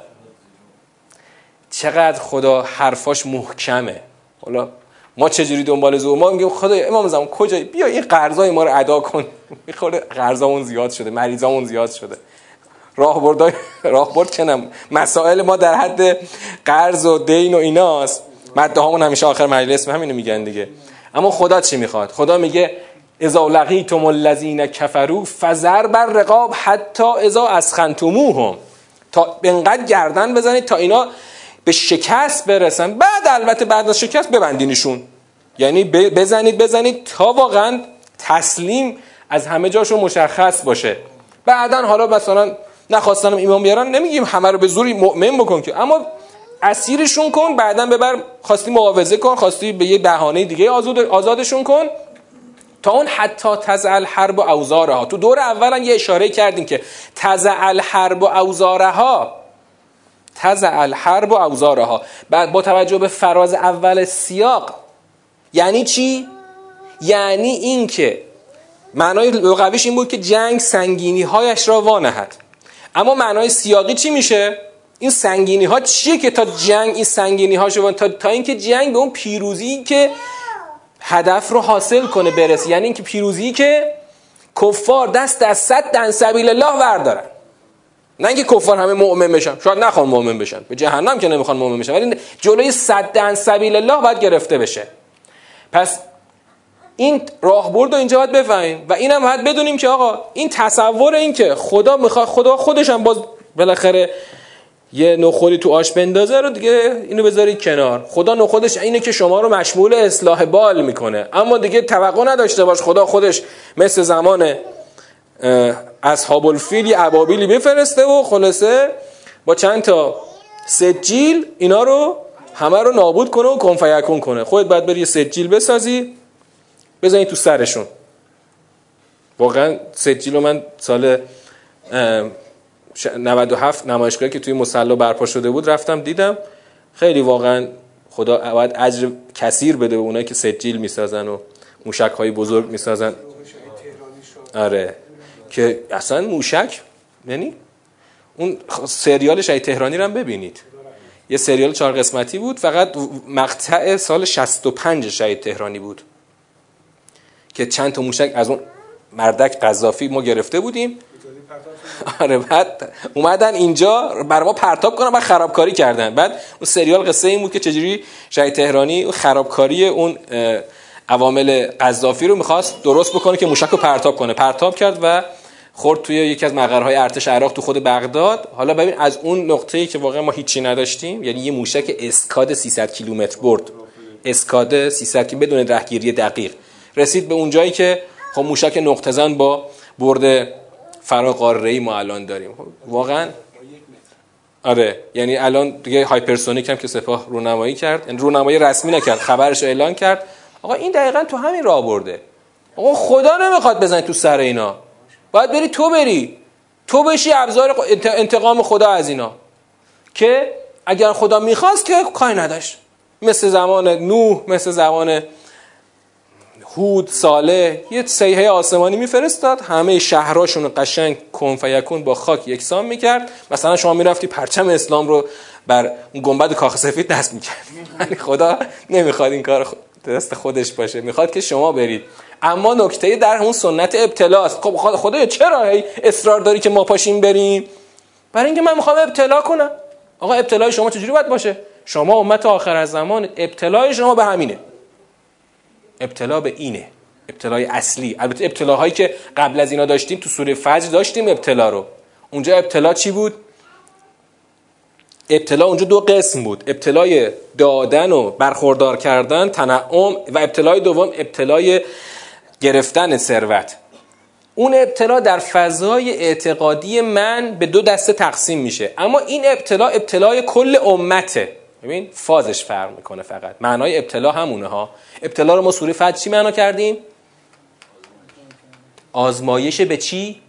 چقدر خدا حرفاش محکمه. حالا ما چجوری دنبال ظهور ما میگیم خدا امام زمان کجایی؟ بیا این قرضای ما رو ادا کن. می‌خوره قرضامون زیاد شده مریضامون زیاد شده. راهبرد راهبرد کنم مسائل ما در حد قرض و دین و ایناست. مده هامون همیشه آخر مجلس همینو میگن دیگه. اما خدا چی می‌خواد؟ خدا میگه اذا لقیتم الذین کفروا فزر بر رقاب حتی اذا اسخنتموهم. تا انقدر گردن بزنید تا اینا به شکست برسن. بعد البته بعد از شکست ببندینشون. یعنی بزنید بزنید تا واقعا تسلیم از همه جاشون مشخص باشه. بعدا حالا مثلا نخواستنم ایمان بیارن نمیگیم همه رو به زوری مؤمن بکن که. اما اسیرشون کن بعدا ببر خواستی معاوضه کن خواستی به یه بهانه دیگه آزاد آزادشون کن. تا اون حتی تزعل حرب و اوزارها. تو دور اولا یه اشاره کردیم که تزعل حرب و اوزارها تزعل حرب و اوزارها. با توجه به فراز اول سیاق یعنی چی؟ یعنی اینکه معنای لغویش این بود که جنگ سنگینی هایش را وانهد. اما معنای سیاقی چی میشه؟ این سنگینی ها چیه که تا جنگ این سنگینی ها شو تا, تا اینکه جنگ به اون پیروزی که هدف رو حاصل کنه برسه یعنی اینکه پیروزی که کفار دست از صد دن سبیل الله وردارن. نه اینکه کفار همه مؤمن بشن. شاید نخوان مؤمن بشن. به جهنم که نمی‌خوان مؤمن بشن. ولی جلوی صد سبیل الله باید گرفته بشه. پس این راهبرد رو اینجا باید بفهمیم. و اینم باید بدونیم که آقا این تصور این که خدا می‌خواد خدا خودش هم باز بالاخره یه نخودی تو آش بندازه رو دیگه اینو بذارید کنار. خدا نخودش اینه که شما رو مشمول اصلاح بال می‌کنه. اما دیگه توقع نداشته باش خدا خودش مثل زمان اصحاب الفیل یه عبابیلی بفرسته و خلاصه با چند تا سجیل اینا رو همه رو نابود کنه و کنفیکون کنه. خودت باید بری سجیل بسازی بزنی تو سرشون. واقعا سجیل رو من سال 97 نمایشگاهی که توی مسلا برپا شده بود رفتم دیدم. خیلی واقعا خدا باید اجر کثیر بده به اونایی که سجیل می‌سازن و موشک های بزرگ می‌سازن آره. که اصلا موشک یعنی اون سریال شهید تهرانی رو هم ببینید. یه سریال چهار قسمتی بود فقط مقطع سال 65 شهید تهرانی بود. که چند تا موشک از اون مردک قذافی ما گرفته بودیم. آره بعد اومدن اینجا بر ما پرتاب کنن و خرابکاری کردن. بعد اون سریال قصه این بود که چجوری شهید تهرانی خرابکاری اون عوامل قذافی رو می‌خواست درست بکنه که موشک رو پرتاب کنه. پرتاب کرد و خورد توی یکی از مقرهای ارتش عراق تو خود بغداد. حالا ببین از اون نقطه‌ای که واقعا ما هیچی نداشتیم یعنی یه موشک اسکاد 300 کیلومتر برد. اسکاد 300 که بدون رهگیری دقیق. رسید به اون جایی که خب موشک نقطه زن با برد فرا قاره ما الان داریم. خب واقعا آره یعنی الان دیگه هایپرسونیک هم که سپاه رونمایی کرد. یعنی رونمایی رسمی نکرد خبرش اعلان کرد. آقا این دقیقا تو همین راه برده. آقا خدا نمی‌خواد بزنی تو سر اینا. باید بری تو بری. تو بشی ابزار انتقام خدا از اینا. که اگر خدا می‌خواست که کاری نداشت. مثل زمان نوح مثل زمان هود ساله یه سیحه آسمانی میفرستاد. همه شهراشون قشنگ کن فیکون با خاک یکسان می‌کرد. مثلا شما می‌رفتی پرچم اسلام رو بر گنبد کاخ سفید دست می‌کرد یعنی خدا نمی‌خواد این کار دست خودش باشه. می‌خواد که شما برید. اما نکته در اون سنت ابتلاست. خب خدا چرا هی اصرار داری که ما پاشیم بریم؟ برای اینکه من می‌خوام ابتلا کنم. آقا ابتلای شما چجوری باید باشه؟ شما امت آخر از زمان ابتلای شما به همینه. ابتلا به اینه. ابتلای اصلی. البته ابتلاهایی که قبل از اینا داشتیم تو سوره فجر داشتیم ابتلا رو. اونجا ابتلا چی بود؟ ابتلا اونجا دو قسم بود. ابتلای دادن و برخوردار کردن تنعم و ابتلای دوم ابتلای گرفتن ثروت. اون ابتلا در فضای اعتقادی من به دو دسته تقسیم میشه. اما این ابتلا ابتلای کل امته. ببین فازش فرق می‌کنه فقط. معنای ابتلا همونه ها. ابتلا رو ما سوره فجر چی معنا کردیم؟ آزمایش به چی؟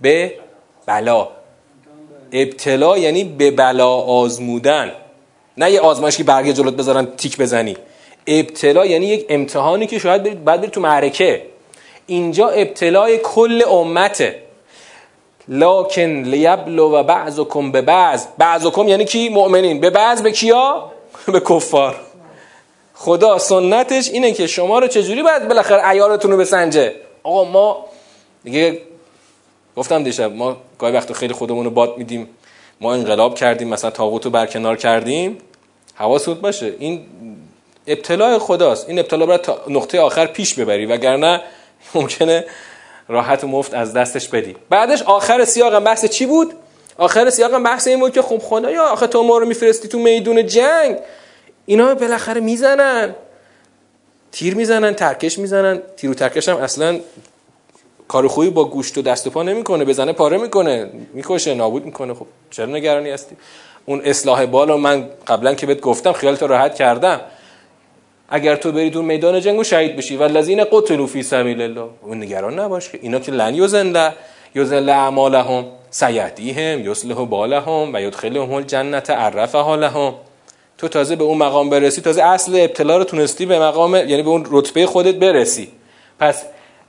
به بلا. ابتلا یعنی به بلا آزمودن. نه یه آزمایش که برگه جلوت بذارن تیک بزنی. ابتلا یعنی یک امتحانی که شاید برید بعد برید تو معرکه. اینجا ابتلای کل امته. لکن لیبلو و بعضکم به بعض. بعضکم یعنی کی؟ مؤمنین. به بعض به کیا؟ به کفار. خدا سنتش اینه که شما رو چجوری باید بالاخره عیارتون رو بسنجه؟ آقا ما دیگه گفتم دیشب ما گاهی وقت خیلی خودمون رو باد میدیم. ما انقلاب کردیم مثلا تاغوت رو برکنار کردیم. حواست باشه. این ابتلاع خداست. این ابتلا باید تا نقطه آخر پیش ببری وگرنه ممکنه راحت و مفت از دستش بدی. بعدش آخر سیاق بحث چی بود؟ آخر سیاق بحث این بود که خب خدا یا آخه تو ما رو میفرستی تو میدون جنگ. اینا بالاخره می‌زنن. تیر می‌زنن ترکش می‌زنن. تیر و ترکش هم اصلا کار خوبی با گوشت و دست و پا نمی‌کنه بزنه پاره می‌کنه. می‌کشه نابود می‌کنه. خب چرا نگرانی هستی؟ اون اصلاح بالا من قبلا که بهت گفتم خیالت راحت کردم. اگر تو بری تو میدان جنگ و شهید بشی. و لذین قتلوا فی سبیل الله اون نگران نباش که اینا که لن یزنده یزل اعمالهم سیهدیهم یصلح بالهم و یدخلهم الجنت عرفها لهم تو تازه به اون مقام برسی تازه اصل ابتلا رو تونستی به مقام یعنی به اون رتبه خودت برسی. پس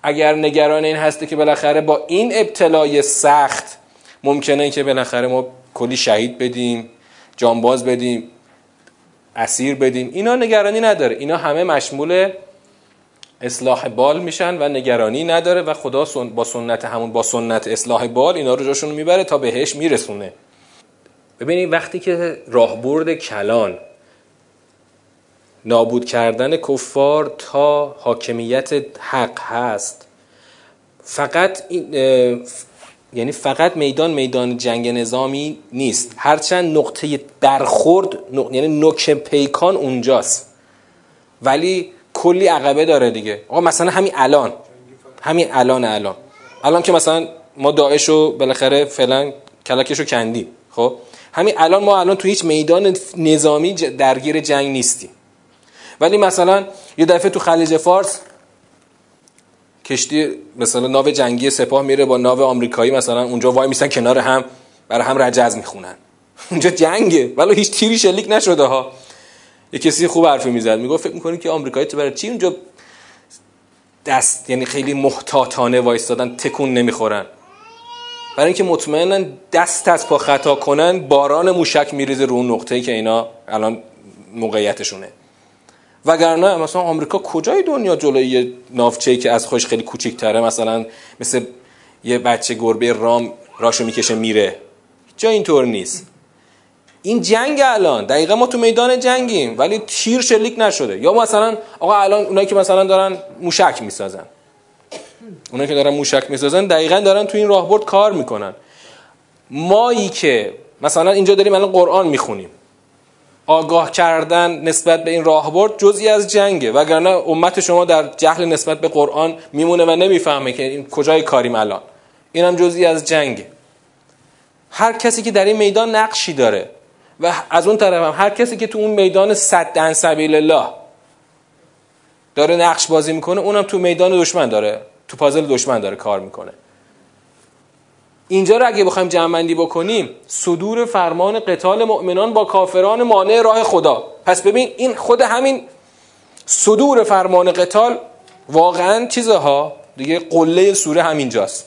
اگر نگران این هسته که بالاخره با این ابتلای سخت ممکنه که بالاخره ما کلی شهید بدیم جانباز بدیم. اسیر بدیم اینا نگرانی نداره. اینا همه مشمول اصلاح بال میشن و نگرانی نداره و خدا با سنت همون با سنت اصلاح بال اینا رو جاشون می‌بره تا بهش میرسونه. ببینید وقتی که راهبرد کلان نابود کردن کفار تا حاکمیت حق هست فقط یعنی فقط میدان میدان جنگ نظامی نیست. هرچند نقطه برخورد یعنی نوک پیکان اونجاست. ولی کلی عقبه داره دیگه. آقا مثلا همین الان. همین الان الان. الان که مثلا ما داعش رو بالاخره فعلا کلکش رو کندیم خب؟ همین الان ما الان تو هیچ میدان نظامی درگیر جنگ نیستیم. ولی مثلا یه دفعه تو خلیج فارس کشتی مثلا ناو جنگی سپاه میره با ناو آمریکایی مثلا اونجا وای میسن کنار هم برای هم رجز می‌خونن. اونجا جنگه ولی هیچ تیری شلیک نشده ها. یه کسی خوب حرفی می‌زد می‌گفت فکر می‌کنی که آمریکایی تو برای چی اونجا دست یعنی خیلی محتاطانه وایستادن تکون نمی‌خورن؟ برای اینکه مطمئنا دست از پا خطا کنن باران موشک میریزه رو اون نقطه‌ای که اینا الان موقعیتشونه. وگرنه مثلا آمریکا کجای دنیا جلوی یه ناوچه‌ای که از خوش خیلی کوچیک‌تره؟ مثلا مثل یه بچه گربه رام راشو می‌کشه میره. جا اینطور نیست. این جنگ الان دقیقا ما تو میدان جنگیم ولی تیر شلیک نشده. یا مثلا آقا الان اونایی که مثلا دارن موشک می‌سازن. اونایی که دارن موشک می‌سازن دقیقا دارن تو این راهبرد کار می‌کنن. مایی که مثلا اینجا داریم الان قرآن می‌خونیم. آگاه کردن نسبت به این راهبرد جزئی از جنگه. وگرنه امت شما در جهل نسبت به قرآن میمونه و نمی‌فهمه که این کجای کاریم الان. اینم جزئی از جنگه. هر کسی که در این میدان نقشی داره و از اون طرف هم هر کسی که تو اون میدان صد سبیل الله داره نقش بازی می‌کنه اونم تو میدان دشمن داره تو پازل دشمن داره کار می‌کنه. اینجا رو اگه بخوایم جمعندی بکنیم صدور فرمان قتال مؤمنان با کافران مانع راه خدا. پس ببین این خود همین صدور فرمان قتال واقعا چیزها؟ دیگه قله سوره همینجاست.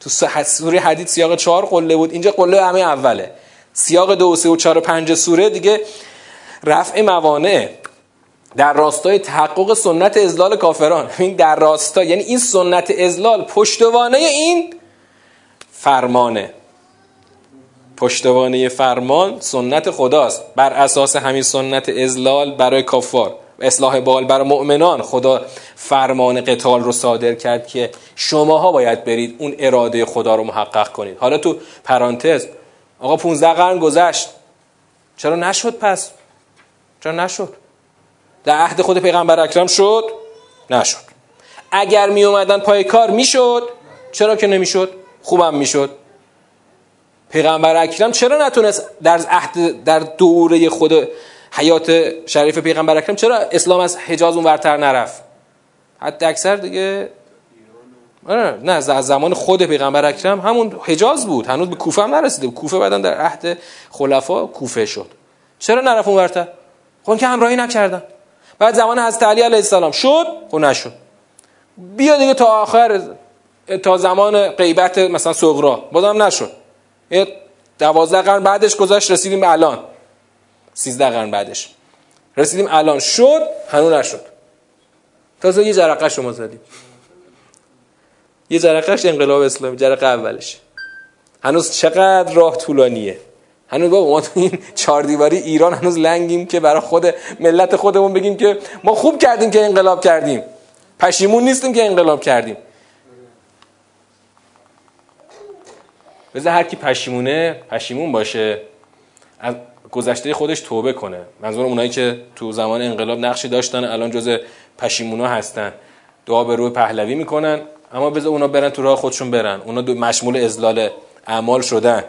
تو سوره حدید سیاق چهار قله بود. اینجا قله همه اوله. سیاق دو و سه و چهار و پنج سوره دیگه رفع موانع. در راستای تحقق سنت ازلال کافران. این در راستا یعنی این سنت ازلال پشتوانه این فرمانه. پشتوانه فرمان سنت خداست. بر اساس همین سنت ازلال برای کافار اصلاح بال برای مؤمنان. خدا فرمان قتال رو صادر کرد که شماها باید برید اون اراده خدا رو محقق کنید. حالا تو پرانتز آقا 15 قرن گذشت. چرا نشد پس؟ چرا نشد؟ در عهد خود پیغمبر اکرم شد؟ نشد. اگر می اومدن پای کار می‌شد؟ چرا که نمی‌شد؟ خوبم می‌شد. پیغمبر اکرم چرا نتونست در عهد در دوره خود حیات شریف پیغمبر اکرم چرا اسلام از حجاز اون ورتر نرفت؟ حتی اکثر دیگه آره، نه از زمان خود پیغمبر اکرم همون حجاز بود. هنوز به کوفه هم نرسیده کوفه بعدن در عهد خلفا کوفه شد. چرا نرفت اون ورتر خب که همراهی نکردن. بعد زمان حضرت علی علیه السلام شد؟ خب نشد. بیا دیگه تا آخر تا زمان غیبت مثلا صغرا. بازم نشد. یه دوازده قرن بعدش گذاشت رسیدیم به الان. سیزده قرن بعدش. رسیدیم الان. شد هنوز نشد. تازه یه جرقه شما زدیم. یه جرقهش انقلاب اسلامی جرقه اولش. هنوز چقدر راه طولانیه. هنوز بابا ما تو این چهار دیواری ایران هنوز لنگیم که برای خود ملت خودمون بگیم که ما خوب کردیم که انقلاب کردیم. پشیمون نیستیم که انقلاب کردیم. بذار هر کی پشیمونه پشیمون باشه. از گذشته خودش توبه کنه. منظور اونایی که تو زمان انقلاب نقشی داشتن الان جز پشیمونا هستن. دعا به روی پهلوی می‌کنن اما بذار اونا برن تو راه خودشون برن. اونا مشمول ازلال اعمال شدن.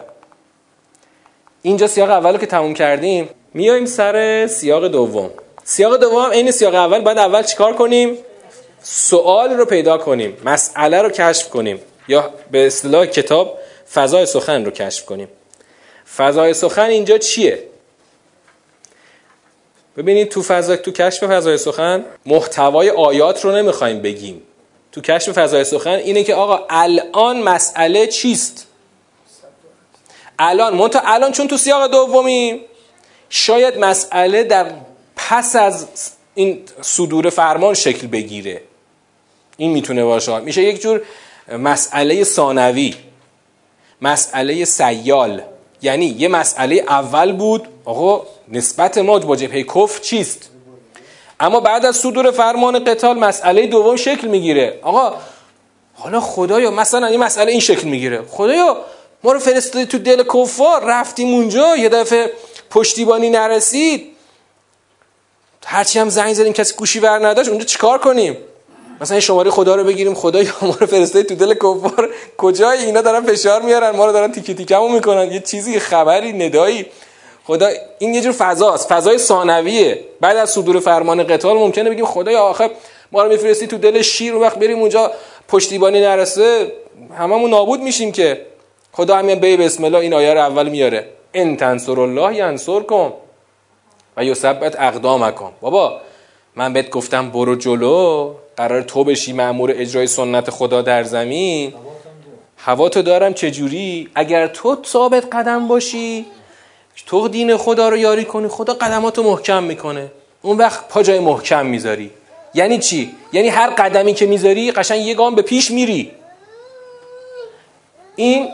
اینجا سیاق اول که تموم کردیم میایم سر سیاق دوم. سیاق دوم این سیاق اول باید اول چیکار کنیم؟ سوال رو پیدا کنیم مسئله رو کشف کنیم. یا به اصطلاح کتاب فضای سخن رو کشف کنیم. فضای سخن اینجا چیه؟ ببینید تو فضا تو کشف فضای سخن محتوای آیات رو نمی‌خوایم بگیم. تو کشف فضای سخن اینه که آقا الان مسئله چیست؟ الان منتها الان چون تو سیاق دومی شاید مسئله در پس از این صدور فرمان شکل بگیره. این می‌تونه باشه. میشه یک جور مسئله ثانوی. مسئله سیال. یعنی یه مسئله اول بود آقا نسبت ما با جبهه کفر چیست؟ اما بعد از صدور فرمان قتال مسئله دوم شکل می‌گیره. آقا حالا خدایا مثلا این مسئله این شکل می‌گیره. خدایا ما رو فرستادی تو دل کفار رفتیم اونجا یه دفعه پشتیبانی نرسید. هرچی هم زنگ زدیم کسی گوشی ور نداشت اونجا چیکار کنیم؟ مثلا این شماره خدا رو بگیریم خدا یا ما رو فرستادی تو دل کفار. کجای اینا دارن فشار میارن ما رو دارن تیکی تیکمون می‌کنن. یه چیزی خبری ندایی. خدا این یه جور فضاست. فضای ثانویه. بعد از صدور فرمان قتال ممکنه بگیم خدایا آخه ما رو میفرستی تو دل شیر و وقت بریم اونجا پشتیبانی نرسه. هممون نابود میشیم که. خدا همین بی بسم الله این آیه رو اول میاره. ان تنصر الله ینصرکم و یثبت اقدامکم. بابا من بهت گفتم برو جلو. قرار تو بشی مأمور اجرای سنت خدا در زمین؟ هوا تو دارم چجوری؟ اگر تو ثابت قدم باشی تو دین خدا رو یاری کنی خدا قدماتو محکم می‌کنه. اون وقت پا جای محکم می‌ذاری. یعنی چی؟ یعنی هر قدمی که می‌ذاری قشنگ یه گام به پیش میری. این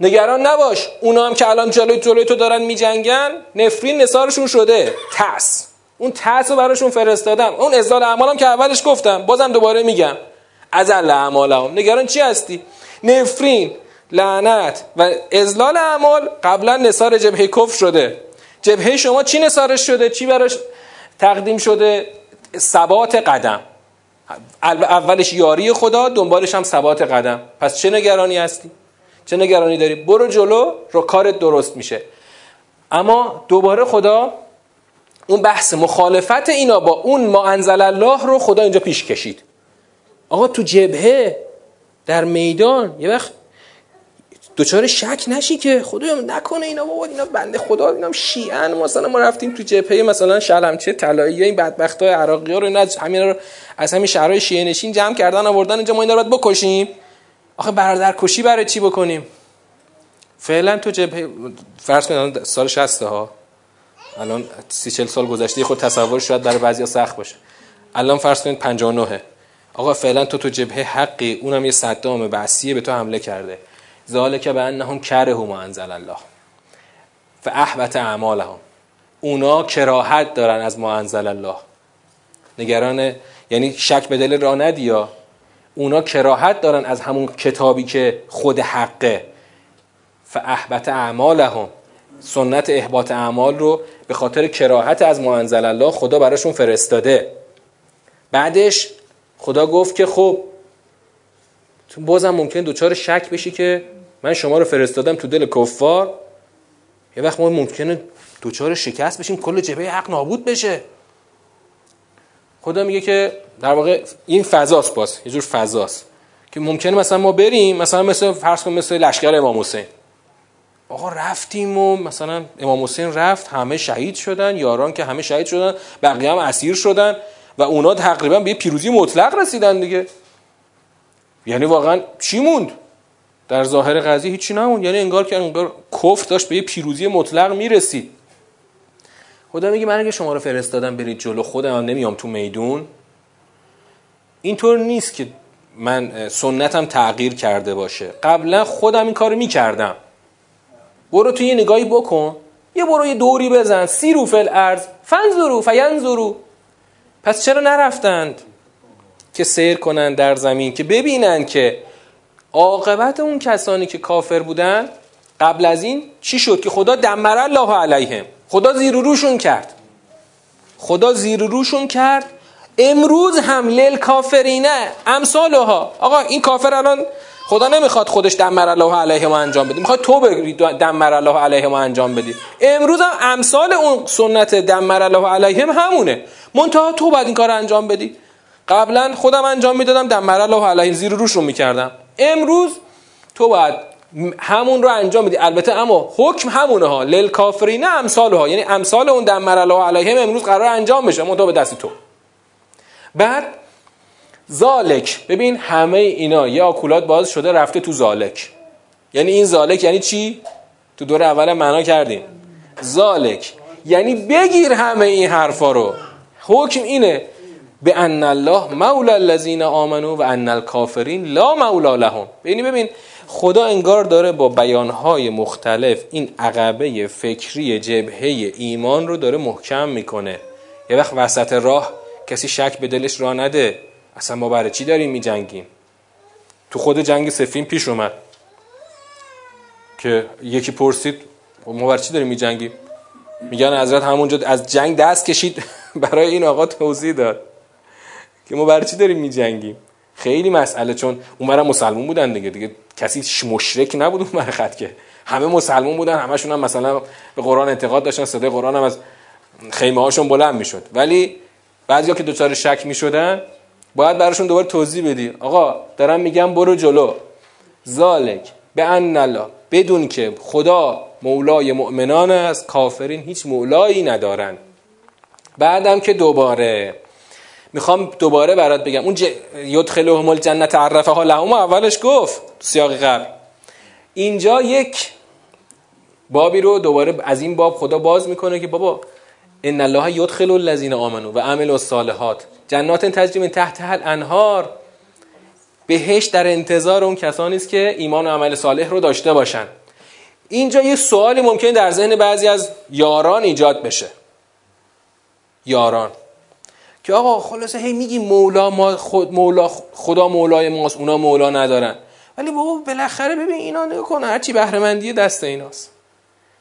نگران نباش. اونا هم که الان جلوی جلوی تو دارن میجنگن نفرین نثارشون شده. تس اون تس رو براشون فرستادم. اون ازدال اعمالم که اولش گفتم بازم دوباره میگم. از اعمالم. نگران چی هستی؟ نفرین لعنت و ازلال اعمال قبلا نصار جبهه کفر شده. جبهه شما چی نصارش شده؟ چی براش تقدیم شده؟ ثبات قدم. اولش یاری خدا دنبالش هم ثبات قدم. پس چه نگرانی هستی؟ چه نگرانی داری؟ برو جلو رو کارت درست میشه. اما دوباره خدا اون بحث مخالفت اینا با اون ما انزل الله رو خدا اینجا پیش کشید. آقا تو جبهه در میدان یه وقت دوچار شک نشی که خدا نکنه اینا بابا اینا بنده خدا اینا شیعن مثلا ما رفتیم تو جبهه مثلا شلمچه طلایی این بدبخت های عراقی ها رو اینا از همین رو از همین شهرهای شیعه نشین جمع کردن آوردن اینجا ما اینا رو باید بکشیم. آخه برادر کشی برای چی بکنیم؟ فعلا تو جبهه فرض کنید سال 60 ها. الان 30 40 سال گذشته خود تصور شاید برای بعضیا سخت باشه. الان فرض کنید 59 آقا فعلا تو تو جبهه حقی اونم یه صدام بعثیه به تو حمله کرده. ذالک به انهم کره ما انزل الله. و احبت اعمالهم. اونا کراهت دارن از ما انزل الله. نگران یعنی شک به دل را ندیا اونا کراهت دارن از همون کتابی که خود حقه. فاحبت اعمالهم. سنت احباط اعمال رو به خاطر کراهت از ما انزل الله خدا براشون فرستاده. بعدش خدا گفت که خب تو بازم ممکن دوچار شک بشی که من شما رو فرستادم تو دل کفار. یه وقت ما ممکنه دوچار شکست بشیم کل جبهه حق نابود بشه. خدا میگه که در واقع این فضاست باز یه جور فضاست. که ممکنه مثلا ما بریم مثلا مثل فرض کن مثل لشکر امام حسین. آقا رفتیم و مثلا امام حسین رفت همه شهید شدن یاران که همه شهید شدن بقیه هم اسیر شدن و اونا تقریبا به پیروزی مطلق رسیدن دیگه. یعنی واقعا چی موند؟ در ظاهر قضیه هیچی نموند. یعنی انگار که انگار کفر داشت به یه پیروزی مطلق می‌رسید. خدا میگه من اگه شما رو فرستادم برید جلو خودم هم نمیام تو میدون. اینطور نیست که من سنتم تغییر کرده باشه. قبلا خودم این کارو می‌کردم. برو تو یه نگاهی بکن. یه برو یه دوری بزن. سی رو فل ارز فنزرو فینزرو پس چرا نرفتند که سیر کنند در زمین؟ که ببینند که عاقبت اون کسانی که کافر بودن قبل از این چی شد؟ که خدا دمر الله علیهم. خدا زیر روشون کرد. خدا زیر روشون کرد. امروز هم لیل کافرینه امثالها. آقا این کافر الان خدا نمی‌خواد خودش دمر الله علیه ما انجام بده. می‌خواد تو بگی دمر الله علیه ما انجام بدی. امروز هم امثال اون سنت دمر الله علیهم همونه. منتها تو باید این کار انجام بدی. قبلا خودم انجام می‌دادم دمر الله علیهم زیر روشون می‌کردم. امروز تو باید همون رو انجام بدی. البته اما حکم همونه ها. لیل کافرین امثال ها. یعنی امثال اون دمر الله علیهم امروز قرار انجام بشه. منتها به دست تو. بعد زالک. ببین همه اینا یه آکولات باز شده رفته تو زالک. یعنی این زالک یعنی چی؟ تو دور اول معنا کردیم. زالک. یعنی بگیر همه این حرفا رو. حکم اینه. به ان الله مولا الذین آمنو و ان الکافرین لا مولا لهم. یعنی ببین خدا انگار داره با بیانهای مختلف این عقبه فکری جبهه ایمان رو داره محکم می‌کنه. یه وقت وسط راه کسی شک به دلش را نده. اصلا ما برای چی داریم میجنگیم تو خود جنگ سفین پیش اومد که یکی پرسید ما برای چی داریم میجنگیم میگن حضرت همونجا از جنگ دست کشید برای این آقا توضیح داد که ما برای چی داریم میجنگیم خیلی مسئله چون اونورا مسلمون بودن دیگه دیگه کسی مشرک نبود اون خط که. همه مسلمون بودن همشون هم مثلا به قرآن اعتقاد داشتن صدای قرآن هم از خیمه هاشون بلند می‌شد. ولی بعضیا که دوچار شک می‌شدن باید براشون دوباره توضیح بدی. آقا دارم میگم برو جلو. ذالک به ان الله بدون که خدا مولای مؤمنان است کافرین هیچ مولایی ندارن. بعدم که دوباره. می‌خوام دوباره برات بگم. اون ج... یدخلهم الجنت عرفها لهم. اولش گفت سیاق قبل اینجا یک بابی رو دوباره از این باب خدا باز می‌کنه که بابا ان الله یدخل الذین آمنو و عملوا الصالحات. جنات تجری من تحتها الانهار. بهش در انتظار اون کسانی است که ایمان و عمل صالح رو داشته باشن. اینجا یه سوالی ممکن در ذهن بعضی از یاران ایجاد بشه. یاران. که آقا خلاصه هی میگی مولا ما خود مولا خدا مولای ماست اونا مولا ندارن. ولی بابا بالاخره ببین اینا کن هرچی بهره دست ایناست.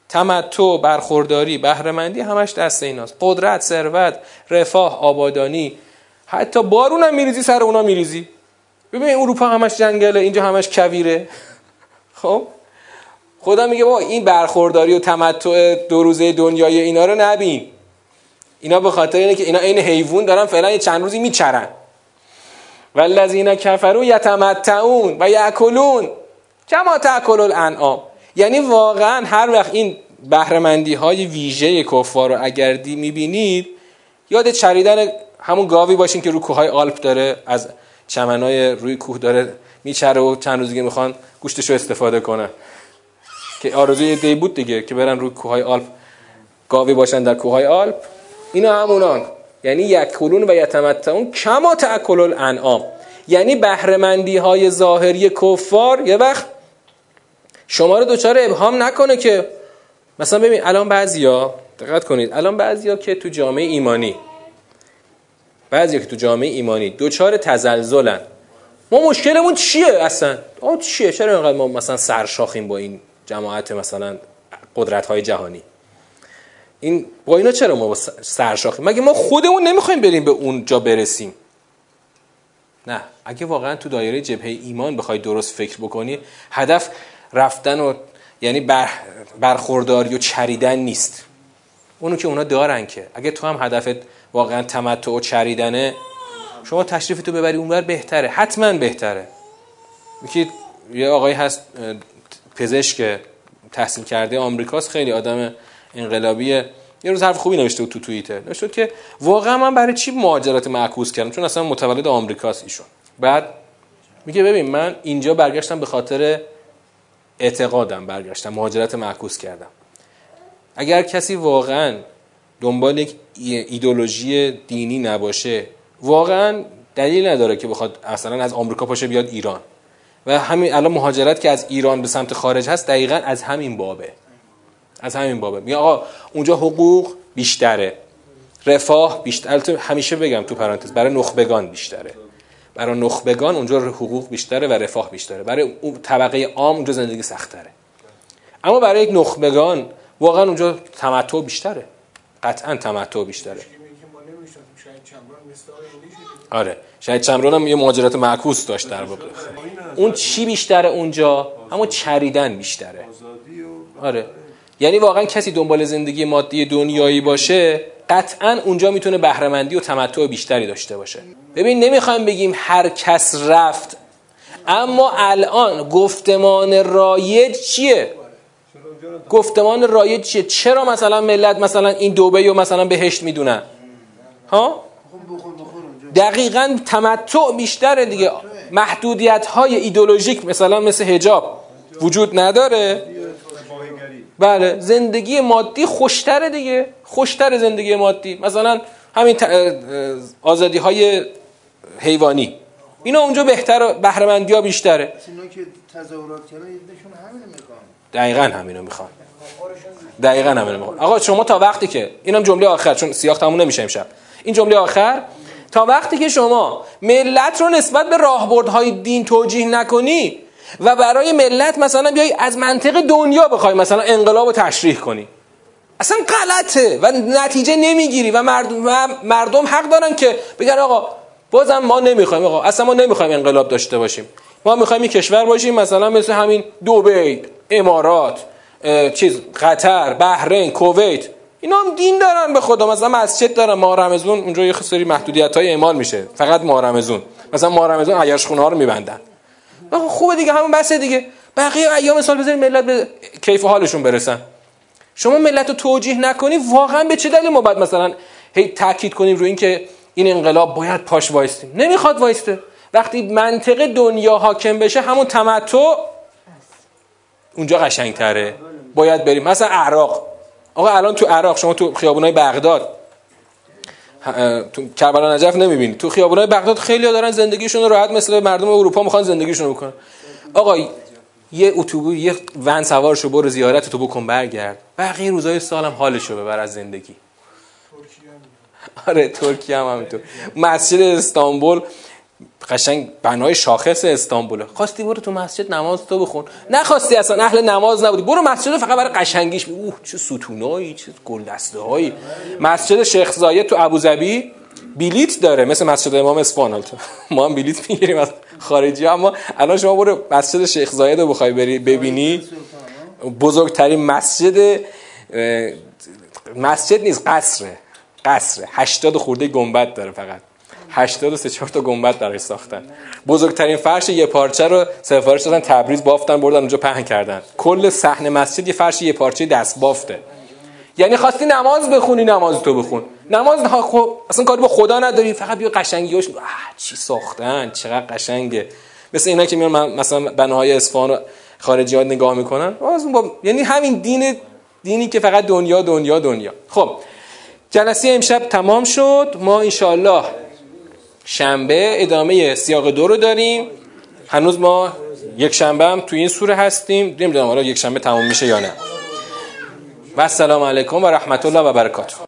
تمتع برخورداری بهره همش دست ایناست. قدرت ثروت رفاه آبادانی. حتی بارون هم میریزی سر اونا میریزی. ببین اروپا همش جنگله اینجا همش کویره. خب؟ خدا میگه با این برخورداری و تمتع دو روزه دنیای اینا رو نبین. اینا به خاطر اینه که اینا عین حیوان دارن فعلا چند روزی میچرن. والذین کفروا یتمتعون و یاکلون. کما تاکل الانعام یعنی واقعا هر وقت این بهرهمندی های ویژه کفار رو اگر دی می‌بینید یاد چریدن همون گاوی باشین که رو کوههای آلپ داره از چمنای روی کوه داره میچره و چند روز دیگه می‌خوان گوشتش رو استفاده کنن که آرزوی دی بود دیگه که برن روی کوههای آلپ گاوی باشن در کوههای آلپ. اینا همونان. یعنی یکلون و یتمتعون کما تاکل الانعام. یعنی بهرهمندی های ظاهری کفار یه وقت شما رو دوچار ابهام نکنه که مثلا ببین الان بعضیا دقت کنید الان بعضیا که تو جامعه ایمانی بعضیا که تو جامعه ایمانی دوچار تزلزلن. ما مشکلمون چیه اصلا؟ آه چیه؟ چرا اینقدر ما مثلا سرشاخیم با این جماعت مثلا قدرت های جهانی؟ این با اینا چرا ما سرشاخیم؟ مگه ما خودمون نمی‌خوایم بریم به اون جا برسیم؟ نه. اگه واقعا تو دایره جبهه ایمان بخوای درست فکر بکنی هدف رفتن و یعنی بر برخورداری و چریدن نیست. اونو که اونا دارن که. اگه تو هم هدفت واقعا تمتع و چریدنه شما تشریف تو ببری اونور بهتره. حتما بهتره. یکی یه آقایی هست پزشک تحصیل کرده آمریکاست خیلی آدم انقلابیه. یه روز حرف خوبی نوشته بود تو توییتر. نوشته که واقعا من برای چی مهاجرت معکوس کردم؟ چون اصلا متولد آمریکاست ایشون. بعد میگه ببین من اینجا برگشتم به خاطر اعتقادم برگشتم مهاجرت معکوس کردم. اگر کسی واقعا دنبال یک ایدولوژی دینی نباشه واقعا دلیل نداره که بخواد اصلا از آمریکا پاشه بیاد ایران. و همین الان مهاجرت که از ایران به سمت خارج هست دقیقا از همین بابه. از همین بابه. میگه آقا اونجا حقوق بیشتره. رفاه بیشتر. همیشه بگم تو پرانتز برای نخبگان بیشتره. برای نخبگان اونجا حقوق بیشتره و رفاه بیشتره. برای اون طبقه عام اونجا زندگی سختره اما برای یک نخبگان واقعا اونجا تمتع بیشتره. قطعا تمتع بیشتره. آره. شاید چمران هم یه مهاجرت معکوس داشت در واقع. اون چی بیشتره اونجا؟ اما چریدن بیشتره. آره. یعنی واقعا کسی دنبال زندگی مادی دنیایی باشه قطعا اونجا می‌تونه بهرهمندی و تمتع بیشتری داشته باشه. ببین نمی‌خوایم بگیم هر کس رفت اما الان گفتمان رایج چیه؟ گفتمان رایج چیه؟ چرا مثلا ملت مثلا این دوبه رو مثلا بهشت می‌دونن ها؟ دقیقا تمتع بیشتره دیگه. محدودیت های ایدولوژیک مثلا مثل هجاب وجود نداره. بله زندگی مادی خوشتره دیگه. خوشتر زندگی مادی. مثلا همین آزادی های حیوانی. اینا اونجا بهتر بهرهمندی ها بیشتره. که تظاهرات کردن دقیقا همینو می‌خوان. دقیقا همینو می‌خوان. آقا شما تا وقتی که اینم جمله آخر چون سیاق تموم نمیشه امشب. این جمله آخر تا وقتی که شما ملت رو نسبت به راهبردهای دین توجیه نکنی و برای ملت مثلا بیای از منطق دنیا بخوای مثلا انقلاب رو تشریح کنی. اصلا غلطه و نتیجه نمی‌گیری و مردم, مردم حق دارن که بگن آقا بازم ما نمی‌خوایم آقا اصلا ما نمی‌خوایم انقلاب داشته باشیم. ما می‌خوایم این کشور باشیم مثلا مثل همین دبی امارات چیز قطر بحرین کویت. اینا هم دین دارن به خدا مثلا مسجد دارن. ماه رمزون اونجا یه سری محدودیت های اعمال میشه. فقط ماه رمزون مثلا ماه رمزون عیاش خونه ها رو میبندن. خوبه دیگه همون بسه دیگه. بقیه ایام سال بذارید ملت به کیف و حالشون برسن. شما ملت رو توجیه نکنی واقعا به چه دلیل ما باید مثلا هی تاکید کنیم روی اینکه این انقلاب باید پاش وایستیم؟ نمی‌خواد وایسته. وقتی منطق دنیا حاکم بشه همون تمتع اونجا قشنگتره. باید بریم. مثلا عراق. آقا الان تو عراق شما تو خیابونای بغداد. تو کربلا نجف نمی‌بینی. تو خیابونای بغداد خیلی دارن زندگیشون رو راحت مثل مردم اروپا می‌خوان زندگیشون رو بکنن. آقا یه اتوبوس یه ون سوار شو برو زیارت تو بکن برگرد. بقیه روزای سالم حالشو ببر از زندگی. آره ترکیه هم همینطور. مسجد استانبول قشنگ بنای شاخص استانبوله. خواستی برو تو مسجد نماز تو بخون. نخواستی اصلا اهل نماز نبودی. برو مسجد فقط برای قشنگیش اوه چه ستونایی چه گلدسته هایی مسجد شیخ زاید تو ابوظبی بلیت داره مثل مسجد امام اصفهان ما هم بلیت می‌گیریم از خارجی اما الان شما برو مسجد شیخ زاید رو بخوای بری ببینی. بزرگترین مسجد مسجد نیست قصره. قصره. 80 خورده گنبد داره فقط. 83 4 تا گنبد درش ساختن. بزرگترین فرش یه پارچه رو سفارش دادن تبریز بافتن بردن اونجا پهن کردن. کل صحن مسجد یه فرش یه پارچه دست بافته. یعنی خواستی نماز بخونی نماز تو بخون. نماز خب اصلا کاری با خدا نداری فقط بیا قشنگیاش چی ساختن؟ چقدر قشنگه. مثل اینا که میان مثلا بناهای اصفهان خارجی ها نگاه می‌کنن. با... یعنی همین دین دینی که فقط دنیا دنیا دنیا. خب جلسه امشب تمام شد. ما انشالله شنبه ادامه سیاق دو رو داریم. هنوز ما یک شنبه هم تو این سوره هستیم. نمی‌دونم حالا یک شنبه تمام میشه یا نه. و السلام علیکم و رحمت الله و برکاته.